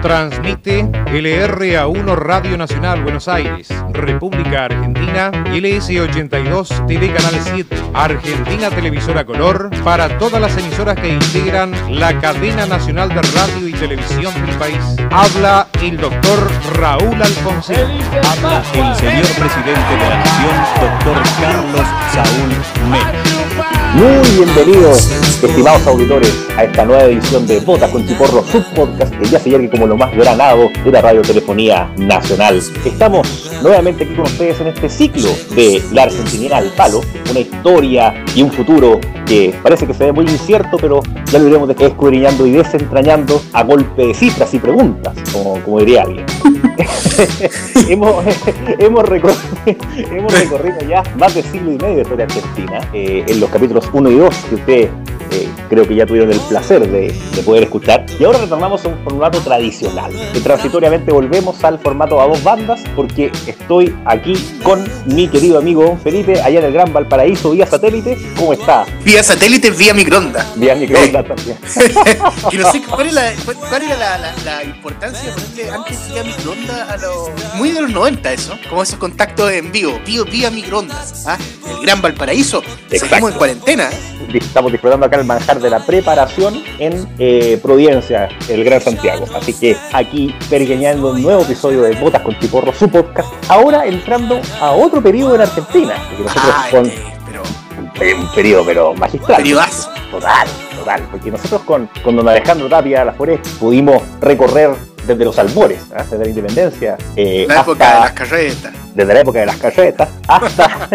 Transmite LRA1 Radio Nacional Buenos Aires, República Argentina y LS82 TV Canal 7, Argentina Televisora Color, para todas las emisoras que integran la cadena nacional de radio y televisión del país. Habla el doctor Raúl Alfonsín. Habla el señor presidente de la Nación, doctor Carlos Saúl Menem. Muy bienvenidos, estimados auditores, a esta nueva edición de Botas con Chiporro, subpodcast que ya se yergue como lo más granado de la radiotelefonía nacional. Estamos nuevamente aquí con ustedes en este ciclo de la Argentina al palo, una historia y un futuro que parece que se ve muy incierto, pero ya lo iremos escudriñando y desentrañando a golpe de cifras y preguntas, como, diría alguien. hemos, hemos, recorrido, hemos, recorrido, ya más de siglo y medio de historia argentina eh, en los capítulos 1 y 2 que ustedes eh, creo que ya tuvieron el placer de, de, poder escuchar. Y ahora retornamos a un formato tradicional. Que transitoriamente volvemos al formato a dos bandas porque estoy aquí con mi querido amigo Felipe allá en el Gran Valparaíso vía satélite. ¿Cómo está? Vía satélite, vía microondas. Vía microondas también. que no sé cuál, es la, cuál era la, la, la, importancia de ponerle antes vía microondas a los... Muy de los 90 eso, como esos contactos en vivo, vía, vía microondas. ¿ah? El Gran Valparaíso, Exacto. seguimos en cuarentena. ¿Eh? Estamos disfrutando acá el manjar de la preparación en eh, Providencia, el Gran Santiago. Así que aquí pergeñando un nuevo episodio de Botas con Chiporro, su podcast. Ahora entrando a otro periodo en Argentina. Porque nosotros Ay, con pero... un periodo pero magistral. Periodazo. Total, total. Porque nosotros con, con don Alejandro Tapia La Forest pudimos recorrer desde los albores, ¿eh? desde la independencia. Eh, la época de las carretas. Desde la época de las carretas hasta,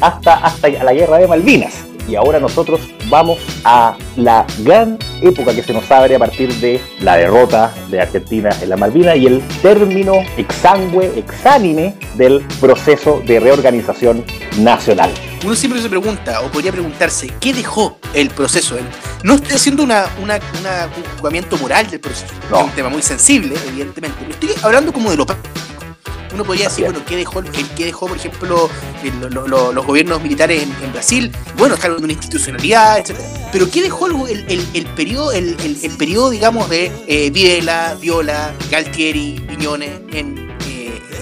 hasta, hasta la guerra de Malvinas. Y ahora nosotros vamos a la gran época que se nos abre a partir de la derrota de Argentina en la Malvinas y el término exangüe, exánime del proceso de reorganización nacional. Uno siempre se pregunta, o podría preguntarse, ¿qué dejó el proceso? No estoy haciendo una, una, una, un juzgamiento moral del proceso, no. es un tema muy sensible, evidentemente. Estoy hablando como de lo uno podría decir, bueno, ¿qué dejó, qué dejó por ejemplo, el, lo, lo, los gobiernos militares en, en, Brasil? Bueno, está una institucionalidad, etc. Pero ¿qué dejó el, el, el periodo, el, periodo, digamos, de eh, Viola, Galtieri, Piñones en, eh,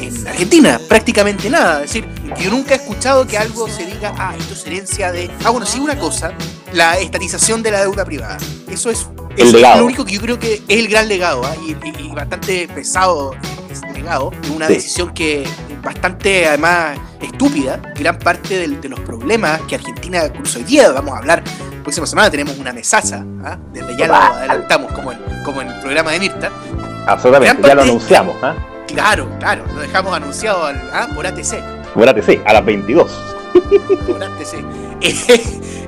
en Argentina? Prácticamente nada. Es decir, yo nunca he escuchado que algo se diga, ah, esto es herencia de... Ah, bueno, sí, una cosa, la estatización de la deuda privada. Eso es, el eso legado. es lo único que yo creo que es el gran legado, ¿eh? y, y, y bastante pesado legado, una sí. decisión que bastante además estúpida, gran parte de, de, los problemas que Argentina cruzó hoy día, vamos a hablar, la próxima semana tenemos una mesaza, ¿ah? desde ya lo adelantamos como en, como en el programa de Mirta. Absolutamente, ya lo anunciamos. ¿ah? Claro, claro, lo dejamos anunciado al, ¿ah? por ATC. Por ATC, a las 22. Por ATC. Eh,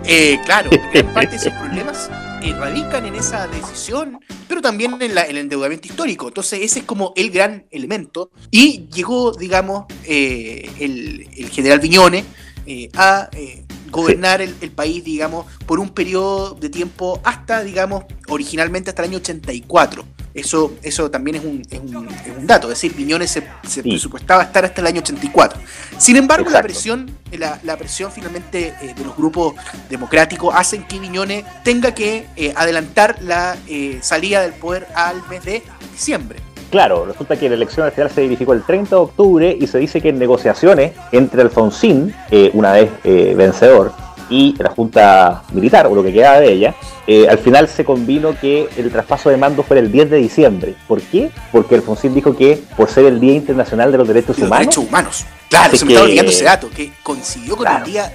eh, claro, gran parte de esos problemas radican en esa decisión, pero también en, la, en, el endeudamiento histórico. Entonces ese es como el gran elemento. Y llegó, digamos, eh, el, el, general Viñone eh, a eh, gobernar el, el, país, digamos, por un periodo de tiempo hasta, digamos, originalmente hasta el año 84. Eso, eso también es un, es, un, es un, dato, es decir, Piñones se, se sí. presupuestaba estar hasta el año 84. Sin embargo, Exacto. la presión, la, la, presión finalmente eh, de los grupos democráticos hacen que Piñones tenga que eh, adelantar la eh, salida del poder al mes de diciembre. Claro, resulta que la elección al final se verificó el 30 de octubre y se dice que en negociaciones entre Alfonsín, eh, una vez vencedor, y la Junta Militar, o lo que quedaba de ella, eh, al final se convino que el traspaso de mando fuera el 10 de diciembre. ¿Por qué? Porque Alfonsín dijo que por ser el Día Internacional de los Derechos los Humanos. Derechos Humanos. Claro, se que... me estaba olvidando ese dato, que coincidió con claro. el Día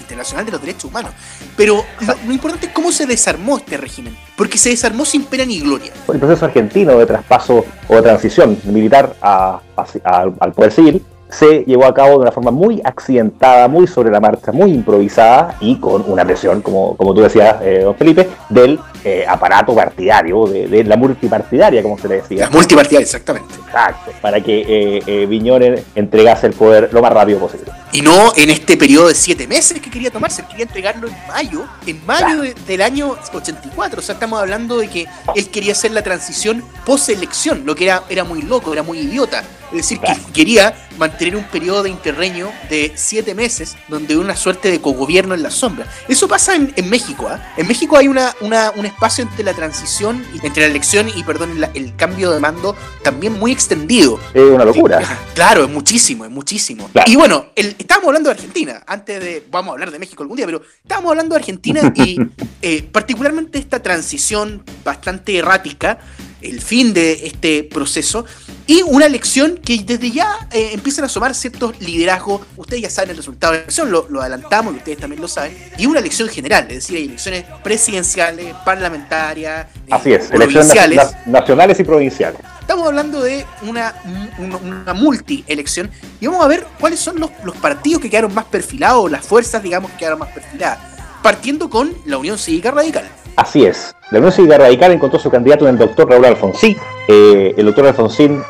Internacional de los Derechos Humanos. Pero lo, lo, importante es cómo se desarmó este régimen, porque se desarmó sin pena ni gloria. El proceso argentino de traspaso o de transición militar a, a, a, al poder civil se llevó a cabo de una forma muy accidentada, muy sobre la marcha, muy improvisada y con una presión, como, como tú decías, eh, don Felipe, del eh, aparato partidario, de, de, la multipartidaria, como se le decía. La multipartidaria, exactamente. Exacto, para que eh, eh, Viñones entregase el poder lo más rápido posible. Y no en este periodo de siete meses que quería tomarse, quería entregarlo en mayo, en mayo claro. de, del año 84. O sea, estamos hablando de que él quería hacer la transición post-elección, lo que era, era muy loco, era muy idiota. Es decir, claro. que quería mantener un periodo de interreño de siete meses, donde una suerte de cogobierno en la sombra. Eso pasa en, en México. ¿eh? En México hay una, una, una, espacio entre la transición, entre la elección y, perdón, el cambio de mando también muy extendido. Es una locura. claro, es muchísimo, es muchísimo. Y bueno, estábamos hablando de Argentina, antes de, vamos a hablar de México algún día, pero estábamos hablando de Argentina y eh, particularmente esta transición bastante errática el fin de este proceso y una elección que desde ya eh, empiezan a asomar ciertos liderazgos. Ustedes ya saben el resultado de la elección, lo, adelantamos y ustedes también lo saben. Y una elección general, es decir, hay elecciones presidenciales, parlamentarias, eh, Así es, elecciones nacionales y provinciales. Estamos hablando de una, una, multi-elección y vamos a ver cuáles son los, los partidos que quedaron más perfilados, las fuerzas, digamos, que quedaron más perfiladas. Partiendo con la Unión Cívica Radical. Así es. La Unión Cívica Radical encontró su candidato en el doctor Raúl Alfonsín. Eh, el doctor Alfonsín,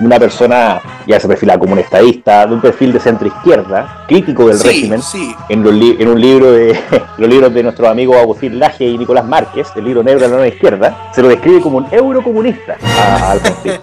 una persona ya se perfila como un estadista, de un perfil de centro izquierda, crítico del régimen, En, un libro de los libros de nuestro amigo Agustín Laje y Nicolás Márquez, el libro negro de la nueva izquierda, se lo describe como un eurocomunista a Alfonsín.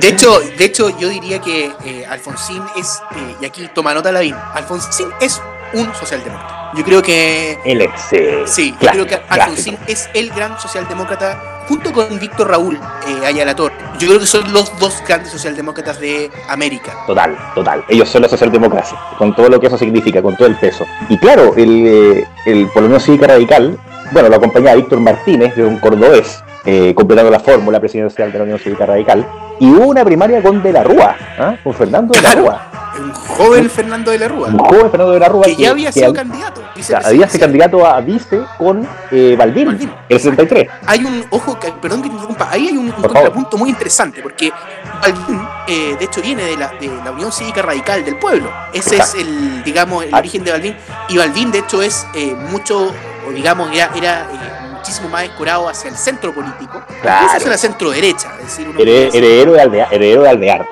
De hecho, de hecho yo diría que eh, Alfonsín es, eh, y aquí toma nota la Lavín, Alfonsín es un socialdemócrata. Yo creo que. El ex. sí, yo creo que Alfonsín es el gran socialdemócrata, junto con Víctor Raúl eh, Ayalator. Yo creo que son los dos grandes socialdemócratas de América. Total, total. Ellos son la socialdemocracia, con todo lo que eso significa, con todo el peso. Y claro, el, eh, el Polonia Cívica Radical, bueno, lo acompañaba Víctor Martínez, de un cordobés, eh, completando la fórmula presidencial de la Unión Cívica Radical. Y hubo una primaria con De la Rúa, ¿ah? con Fernando De la Rúa un joven Fernando de la Rúa. Un joven Fernando de la Rúa. Que, ya había sido candidato. había sido candidato a vice con eh, Balvin, el 63. Hay un, ojo, perdón que te interrumpa, ahí hay un, contrapunto muy interesante, porque Balvin, eh, de hecho, viene de la, de la Unión Cívica Radical del Pueblo. Ese es el, digamos, el ah. origen de Balvin. Y Balvin, de hecho, es eh, mucho, o digamos, era, era eh, muchísimo más escorado hacia el centro político. Claro. Es la centro derecha. Es decir, heredero, de Alvear, heredero de Alvear.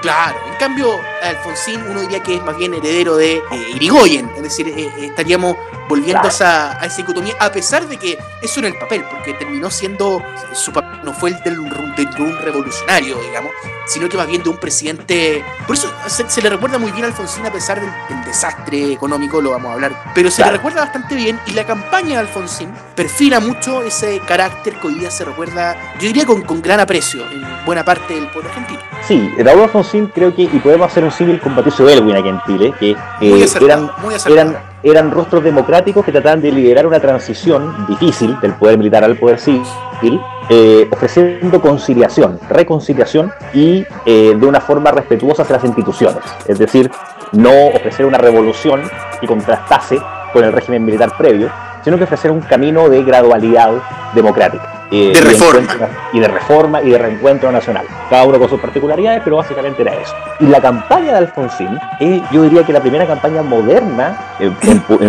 Claro. En cambio, Alfonsín uno diría que es más bien heredero de Irigoyen, es decir, eh, eh, estaríamos volviendo a, esa, a, esa, dicotomía, a pesar de que eso en el papel, porque terminó siendo, su papel no fue el del, de un revolucionario, digamos, sino que más bien de un presidente. Por eso se, le recuerda muy bien a Alfonsín a pesar del, desastre económico, lo vamos a hablar, pero se le recuerda bastante bien y la campaña de Alfonsín perfila mucho ese carácter que hoy día se recuerda, yo diría con, con gran aprecio en buena parte del pueblo argentino. Sí, Raúl Alfonsín creo que, y podemos hacer un símil con Patricio Elwin aquí en Chile, que eh, eran, eran, eran rostros democráticos que trataban de liderar una transición difícil del poder militar al poder civil, eh, ofreciendo conciliación, reconciliación y eh, de una forma respetuosa hacia las instituciones. Es decir, no ofrecer una revolución que contrastase con el régimen militar previo, sino que ofrecer un camino de gradualidad democrática. Eh, de reforma. Y de reforma y de reencuentro nacional. Cada uno con sus particularidades, pero básicamente era eso. Y la campaña de Alfonsín es, yo diría que la primera campaña moderna en,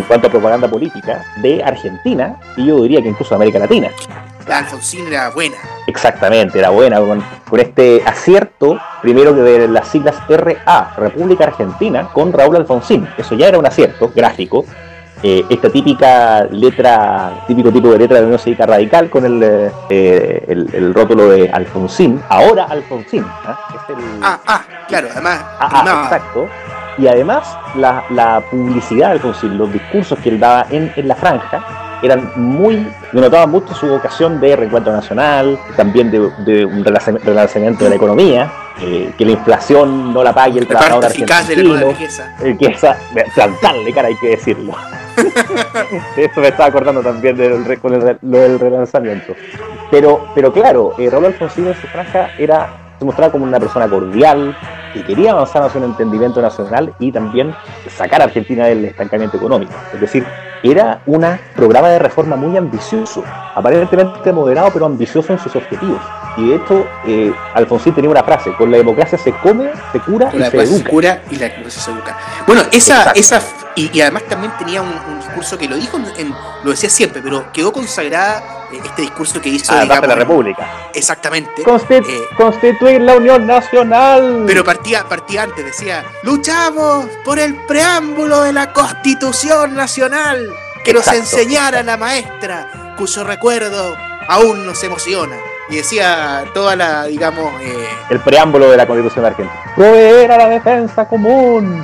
cuanto a propaganda política de Argentina y yo diría que incluso de América Latina. La Alfonsín era buena. Exactamente, era buena, con, con este acierto, primero que de las siglas RA, República Argentina, con Raúl Alfonsín. Eso ya era un acierto gráfico, eh, esta típica letra, típico tipo de letra de Unión Cívica Radical con el, eh, el, rótulo de Alfonsín, ahora Alfonsín. ¿ah? ah, ah, claro, además. Ah, ah, exacto. Y además la, la, publicidad de Alfonsín, los discursos que él daba en, en la franja, eran muy, denotaban mucho su vocación de reencuentro nacional, también de, de un relanzamiento de la economía, eh, que la inflación no la pague el trabajador argentino. De la riqueza, plantarle cara, hay que decirlo. De eso me estaba acordando también el, lo del relanzamiento. Pero, pero claro, eh, Raúl Alfonsín en su franja era, se mostraba como una persona cordial, que quería avanzar hacia un entendimiento nacional y también sacar a Argentina del estancamiento económico. Es decir, era un programa de reforma muy ambicioso, aparentemente moderado, pero ambicioso en sus objetivos. Y de hecho, eh, Alfonsín tenía una frase, con la democracia se come, se cura y se educa. Se cura y la democracia se educa. Bueno, esa, esa y, además también tenía un, discurso que lo dijo, en, lo decía siempre, pero quedó consagrada eh, este discurso que hizo ah, digamos, la República. Exactamente. Eh, constituir la Unión Nacional. Pero partía, partía antes, decía, luchamos por el preámbulo de la Constitución Nacional que nos enseñara la maestra, cuyo recuerdo aún nos emociona y decía toda la, digamos... Eh, el preámbulo de la Constitución Argentina. Proveer a la defensa común.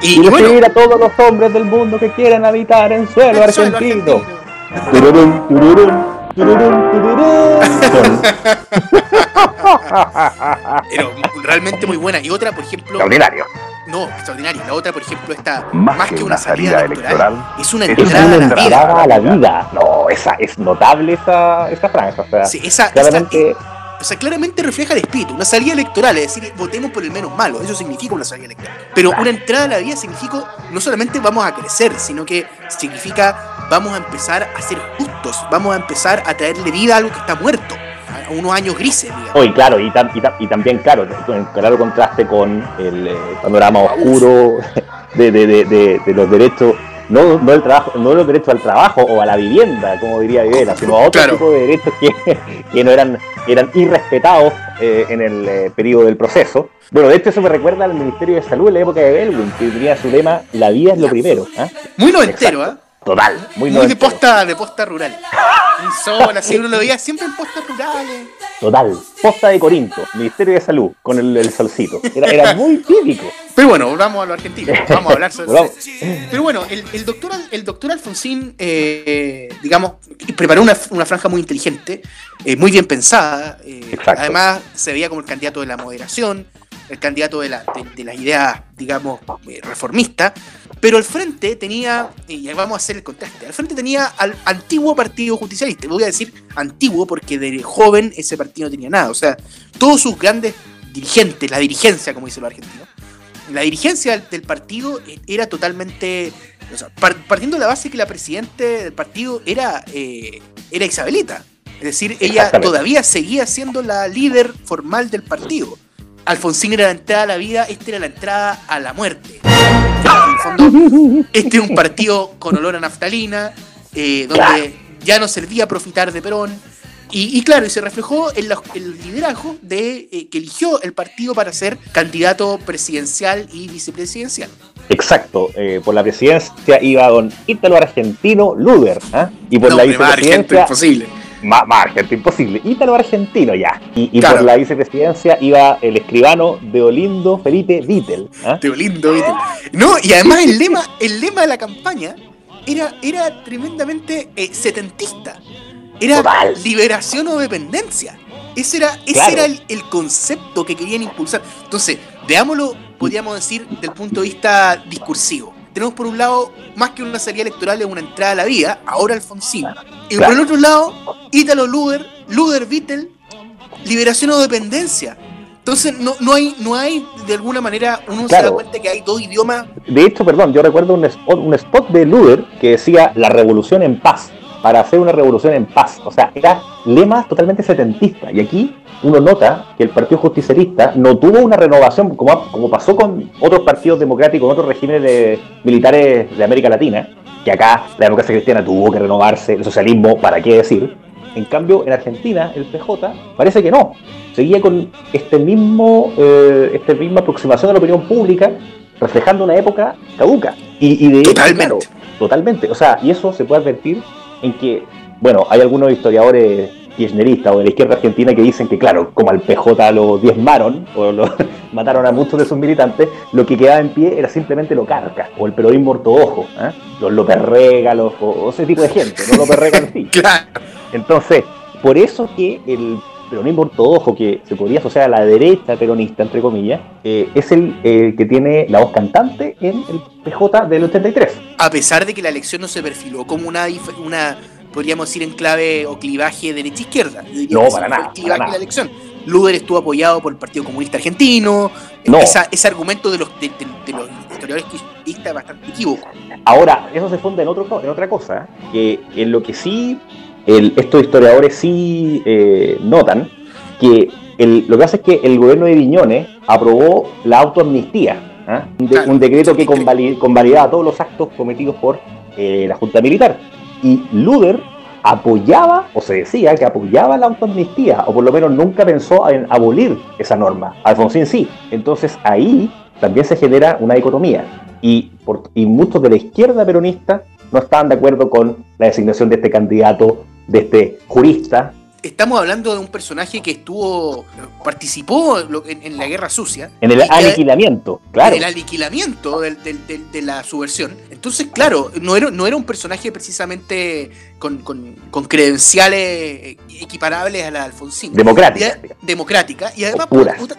Y, y, a todos los hombres del mundo que quieran habitar en suelo argentino. tururún, tururún, Pero realmente muy buena. Y otra, por ejemplo. Extraordinario. No, extraordinaria. La otra, por ejemplo, está Más que una salida electoral, es una es entrada a la vida. entrada a la vida. No, esa es notable esa, esa franja. O sea, Sí, esa, claramente. esa- o sea, claramente refleja el espíritu. Una salida electoral, es decir, votemos por el menos malo. Eso significa una salida electoral. Pero una entrada a la vida significa no solamente vamos a crecer, sino que significa vamos a empezar a ser justos. Vamos a empezar a traerle vida a algo que está muerto. Unos años grises, digamos. Hoy, claro, y, tam- y, tam- y también, claro, en claro contraste con el eh, panorama oscuro de, de- de- de- de los derechos, no, no, del trabajo, no los derechos al trabajo o a la vivienda, como diría Videla, sino a otro Claro. tipo de derechos que, que no eran, eran irrespetados eh, en el eh, periodo del proceso. Bueno, de hecho eso me recuerda al Ministerio de Salud en la época de Belwin, que tenía su lema, la vida es lo primero. ¿ah? Muy noventero, ¿ah? Total, muy, Muy de posta, de posta rural. Así uno lo veía siempre en postas rurales. Total, posta de Corinto, Ministerio de Salud, con el, el solcito. Era, era muy típico. Pero bueno, volvamos a lo argentino. Vamos a hablar sobre. Pero bueno, el, el doctor, el doctor Alfonsín, eh, digamos, preparó una, una franja muy inteligente, eh, muy bien pensada. eh, Exacto. además, se veía como el candidato de la moderación, el candidato de, la, de, de las ideas, digamos, eh, reformistas. Pero al frente tenía, y ahí vamos a hacer el contraste, al frente tenía al antiguo Partido Justicialista. Voy a decir antiguo porque de joven ese partido no tenía nada. O sea, todos sus grandes dirigentes, la dirigencia, como dicen los argentinos, la dirigencia del, partido eh, era totalmente. o sea, par- partiendo de la base que la presidente del partido era, eh, era Isabelita. Es decir, ella todavía seguía siendo la líder formal del partido. Alfonsín era la entrada a la vida, esta era la entrada a la muerte. En el fondo, este es un partido con olor a naftalina, eh, donde Claro. ya no servía profitar de Perón. Y, y claro, y se reflejó en los- el liderazgo de eh, que eligió el partido para ser candidato presidencial y vicepresidencial. Exacto, eh, por la presidencia iba don Ítalo Argentino Luder, ¿ah? y por No, la vicepresidencia, imposible. Más, más argentino imposible, Ítalo Argentino ya, y, y Claro. por la vicepresidencia iba el escribano Deolindo Felipe Vittel, ¿ah? Tío lindo, ¿viste? No, y además el lema, el lema de la campaña era, era tremendamente eh, setentista. Era Total. liberación o dependencia. Ese era, ese Claro. era el, el concepto que querían impulsar. Entonces, veámoslo, podríamos decir, del punto de vista discursivo. Tenemos por un lado, más que una salida electoral, es una entrada a la vida, ahora Alfonsín. Y Claro. por el otro lado, Ítalo Luder, Luder Vittel, liberación o dependencia. Entonces, no, no, hay, no hay, de alguna manera, uno se Claro. da cuenta que hay dos idiomas. De hecho, perdón, yo recuerdo un spot, un spot de Luder que decía la revolución en paz, para hacer una revolución en paz. O sea, era lemas totalmente setentistas. Y aquí uno nota que el Partido Justicialista no tuvo una renovación, como, como pasó con otros partidos democráticos, otros regímenes de- militares de América Latina, que acá la democracia cristiana tuvo que renovarse, el socialismo, ¿para qué decir? En cambio, en Argentina, el PJ parece que no. Seguía con este mismo, eh, esta misma aproximación a la opinión pública, reflejando una época caduca. Y, y de hecho, Totalmente. claro, totalmente. O sea, y eso se puede advertir en que, bueno, hay algunos historiadores kirchneristas o de la izquierda argentina que dicen que, claro, como al PJ lo diezmaron o lo mataron a muchos de sus militantes, lo que quedaba en pie era simplemente lo carca o el peronismo ortodoxo, ¿eh? los Loperrega, los, o, ese tipo de gente, no Loperrega en sí. Claro. Entonces, por eso que el peronismo ortodoxo, que se podría asociar a la derecha peronista, entre comillas, eh, es el eh, que tiene la voz cantante en el PJ del 83. A pesar de que la elección no se perfiló como una, una podríamos decir, en clave o clivaje derecha-izquierda. Diría No, para nada, clivaje para la elección. Luder estuvo apoyado por el Partido Comunista Argentino. No. Esa- ese argumento de los, de, de- de los historiadores kirchneristas es bastante equívoco. Ahora, eso se funda en, otro, en otra cosa, que en lo que sí el- estos historiadores sí eh, notan, que el- lo que hace es que el gobierno de Viñones aprobó la autoamnistía, ¿ah? un, de- Claro, un decreto que sí, creo. convali- convalidaba todos los actos cometidos por eh, la Junta Militar. Y Luder apoyaba, o se decía que apoyaba la autoamnistía, o por lo menos nunca pensó en abolir esa norma. Alfonsín sí. Entonces ahí también se genera una dicotomía. Y, por- y muchos de la izquierda peronista no estaban de acuerdo con la designación de este candidato, de este jurista, estamos hablando de un personaje que estuvo, participó en, en la guerra sucia. En el aniquilamiento, claro. En el aniquilamiento del- del- del- de la subversión. Entonces, claro, no era, no era un personaje precisamente con, con- con credenciales equiparables a la de Alfonsín. Democrática, Y a- digamos. democrática. Y además, Oscuras. puta,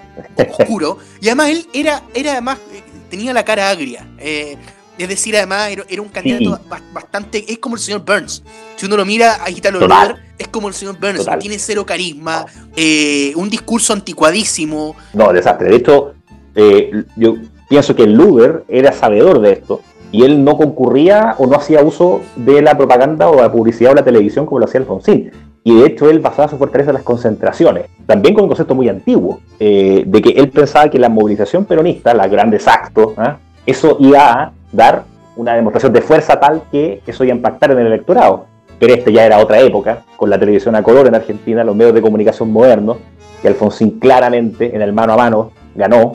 oscuro. Y además él era, era además, eh, tenía la cara agria. eh, es decir, además era, era un candidato Sí. bastante. Es como el señor Burns. Si uno lo mira, ahí está lo Total. Es como el señor Burns. Total. Tiene cero carisma, eh, un discurso anticuadísimo. No, desastre. De hecho, eh, yo pienso que el Luder era sabedor de esto y él no concurría o no hacía uso de la propaganda o la publicidad o la televisión como lo hacía Alfonsín. Y de hecho él basaba su fortaleza en las concentraciones, también con un concepto muy antiguo, eh, de que él pensaba que la movilización peronista, los grandes actos, ¿ah? Eso iba a dar una demostración de fuerza tal que eso iba a impactar en el electorado. Pero este ya era otra época, con la televisión a color en Argentina, los medios de comunicación modernos, y Alfonsín claramente en el mano a mano ganó,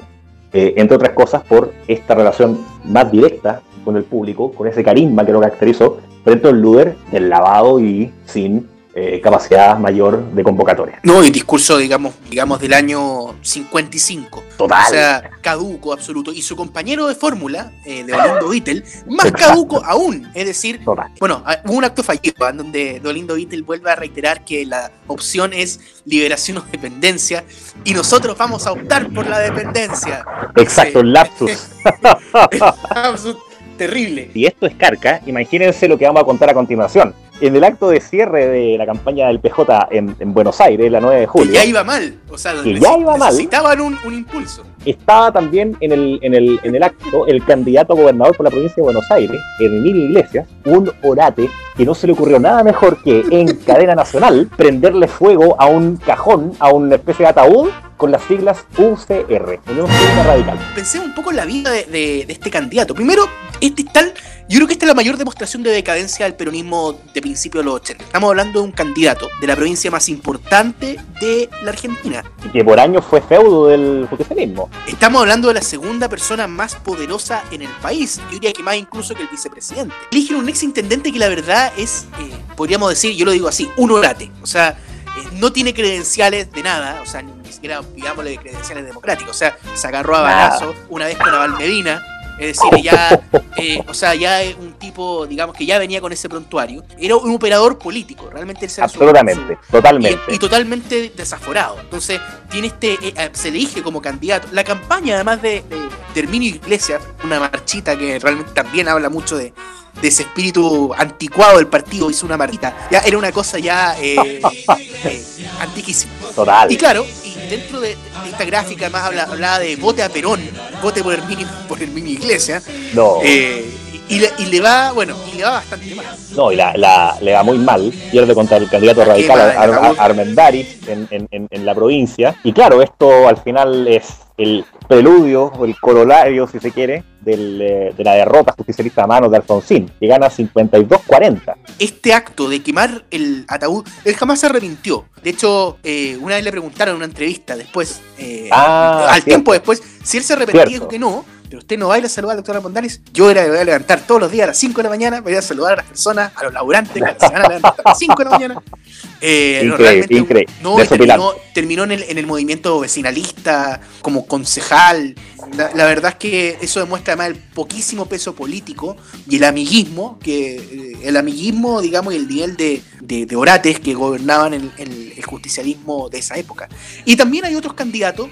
eh, entre otras cosas por esta relación más directa con el público, con ese carisma que lo caracterizó, frente al Luder del lavado y sin eh, capacidad mayor de convocatoria. No, y discurso, digamos, digamos, del año 55. Total. O sea, caduco absoluto. Y su compañero de fórmula, eh, de Olindo Vittel, más caduco aún. Es decir, Total. bueno, ah, hubo un acto fallido en donde Dolindo Vittel vuelve a reiterar que la opción es liberación o dependencia y nosotros vamos a optar por la dependencia. Exacto, el lapsus. Absolut- Terrible. Si esto es carca, imagínense lo que vamos a contar a continuación. En el acto de cierre de la campaña del PJ en, en Buenos Aires, la 9 de Que julio, ya iba mal. O sea, Que ya iba mal. necesitaban un, un impulso. estaba también en el, en, el, en el acto el candidato a gobernador por la provincia de Buenos Aires, Emilio Iglesias, un orate que no se le ocurrió nada mejor que en cadena nacional prenderle fuego a un cajón, a una especie de ataúd con las siglas UCR, Unión Radical. Pensemos un poco en la vida de, de- de este candidato. Primero, este es tal, yo creo que esta es la mayor demostración de decadencia del peronismo de principios de los 80. Estamos hablando de un candidato de la provincia más importante de la Argentina. y que por años fue feudo del justicialismo. Estamos hablando de la segunda persona más poderosa en el país. Yo diría que más incluso que el vicepresidente. Eligen un ex intendente que la verdad es, eh, podríamos decir, yo lo digo así, un orate. O sea, eh, no tiene credenciales de nada, o sea, ni, siquiera, digámosle, de credenciales democráticos. O sea, se agarró a balazo una vez con Abel Medina. Es decir, ya, eh, o sea, ya un tipo, digamos, que ya venía con ese prontuario. Era un operador político, realmente su- Absolutamente, su- totalmente. y, y totalmente desaforado. Entonces, tiene este, eh, eh, se elige como candidato. La campaña, además de, de, Herminio Iglesias, una marchita que realmente también habla mucho de, de ese espíritu anticuado del partido, hizo una marchita. Ya era una cosa ya eh, eh, antiquísima. Total. Y claro, y dentro de, esta gráfica, además habla, hablaba de vote a Perón, vote por Herminio, por Herminio Iglesias. No. eh, y, le, y le va, bueno, y le va bastante mal. No, y la, la- le va muy mal. Pierde contra el candidato La radical Ar- Ar- en, en- en- en la provincia. Y claro, esto al final es el preludio o el corolario, si se quiere, del, eh, de la derrota justicialista a manos de Alfonsín, que gana 52-40. este acto de quemar el ataúd, él jamás se arrepintió. De hecho, eh, una vez le preguntaron en una entrevista después, eh, Ah, al cierto. tiempo después, si él se arrepentía, dijo que no. Pero usted no va a ir a saludar a la doctora Mondales. Yo era, voy a levantar todos los días a las 5 de la mañana, voy a saludar a las personas, a los laburantes que se van a levantar a las 5 de la mañana. Eh, Increíble, realmente, increíble. No, Desopilante. terminó, terminó en, el, en el movimiento vecinalista, como concejal. La, verdad es que eso demuestra además el poquísimo peso político y el amiguismo, que eh, el amiguismo, digamos, y el nivel de, de, orates que gobernaban el, el- el justicialismo de esa época. Y también hay otros candidatos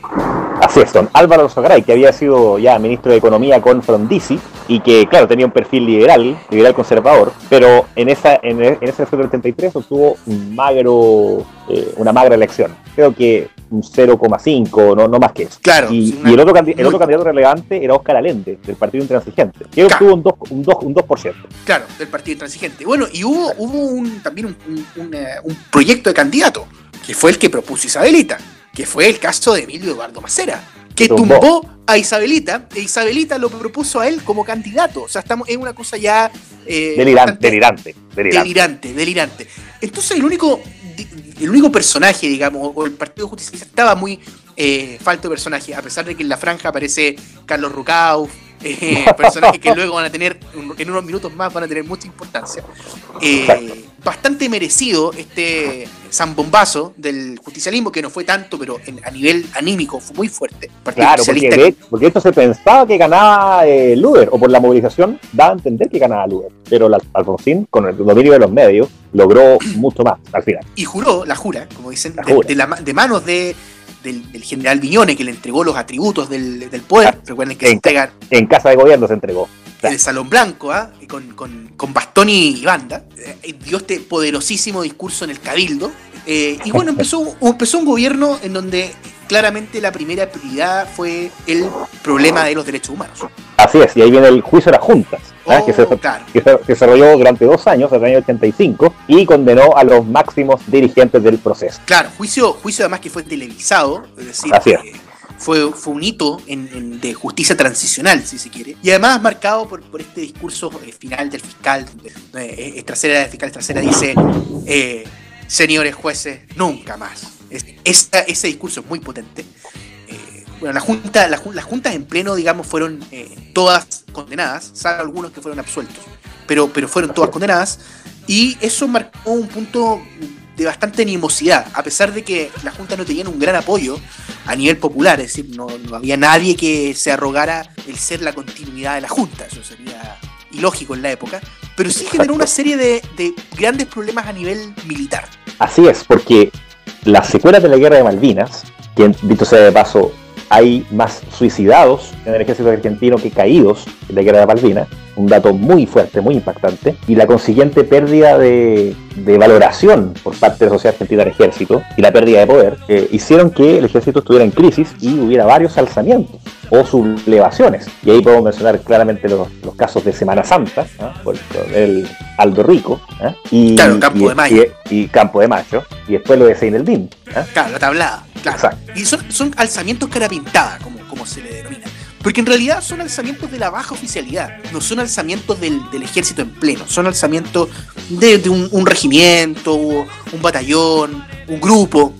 Así es, don Álvaro Sogray, que había sido ya ministro de Economía con Frondizi y que, claro, tenía un perfil liberal, liberal conservador, pero en esa en, en ese elección del 83 obtuvo un magro, eh, una magra elección. Creo que un 0,5, no, no más que eso. Claro, Y, sí, una- y el, otro, el muy- otro candidato relevante era Oscar Allende, del Partido Intransigente, que Claro. obtuvo un 2%. Un 2, un 2%. Claro, del Partido Intransigente. Bueno, y hubo, hubo un, también un, un- un, eh, un proyecto de candidato, que fue el que propuso Isabelita, que fue el caso de Emilio Eduardo Macera, que Tumbó. tumbó a Isabelita, e Isabelita lo propuso a él como candidato. O sea, estamos en una cosa ya... eh, Delirante, delirante, delirante. delirante, delirante. Entonces el único, el único personaje, digamos, o el Partido Justicialista estaba muy eh, falto de personaje, a pesar de que en la franja aparece Carlos Rucauf, eh, personajes que luego van a tener, en unos minutos más van a tener mucha importancia. Eh, bastante merecido este zambombazo del justicialismo, que no fue tanto, pero a nivel anímico fue muy fuerte. claro, porque, esto se pensaba que ganaba eh, Luder, o por la movilización daba a entender que ganaba Luder, pero Alfonsín, con el dominio de los medios, logró mucho más al final. Y juró, la jura, como dicen, de, manos de, del, general Viñone, que le entregó los atributos del, poder. Recuerden que en, en casa de gobierno se entregó el Salón Blanco, ¿ah? con, con, bastón y banda, eh, dio este poderosísimo discurso en el Cabildo. Eh, y bueno, empezó, empezó un gobierno en donde claramente la primera prioridad fue el problema de los derechos humanos. Así es, y ahí viene el juicio de las juntas, ¿ah? que, se, oh, que, se, desarrolló durante dos años, hasta el año 85, y condenó a los máximos dirigentes del proceso. Claro, juicio, juicio además que fue televisado, es decir, Así es. Eh, fue, fue un hito en, de justicia transicional, si se quiere. Y además marcado por, por este discurso eh, final del fiscal, eh, eh, el fiscal trasera dice, señores jueces, nunca más. ese discurso es muy potente. bueno, la junta, las juntas en pleno, digamos, fueron todas condenadas, salvo algunos que fueron absueltos, pero, pero fueron todas condenadas. Y eso marcó un punto de bastante animosidad, a pesar de que la Junta no tenía un gran apoyo a nivel popular, es decir, no, había nadie que se arrogara el ser la continuidad de la Junta, eso sería ilógico en la época, pero sí generó una serie de, de grandes problemas a nivel militar. Así es, porque las secuelas de la guerra de Malvinas, que dicho sea de paso, hay más suicidados en el ejército argentino que caídos en la guerra de Malvinas, un dato muy fuerte, muy impactante, y la consiguiente pérdida de, valoración por parte de la sociedad argentina del ejército y la pérdida de poder, eh, hicieron que el ejército estuviera en crisis y hubiera varios alzamientos o sublevaciones. Y ahí podemos mencionar claramente los, casos de Semana Santa, ¿ah? por, el Aldo Rico, ¿ah? y, Campo de Mayo. Y, Campo de Mayo, y después lo de Seineldín. ¿ah? Claro, la tablada. Claro. Y son, son alzamientos cara pintada, como, como se le denomina. Porque en realidad son alzamientos de la baja oficialidad, no son alzamientos del, ejército en pleno, son alzamientos de, un, regimiento, un batallón, un grupo.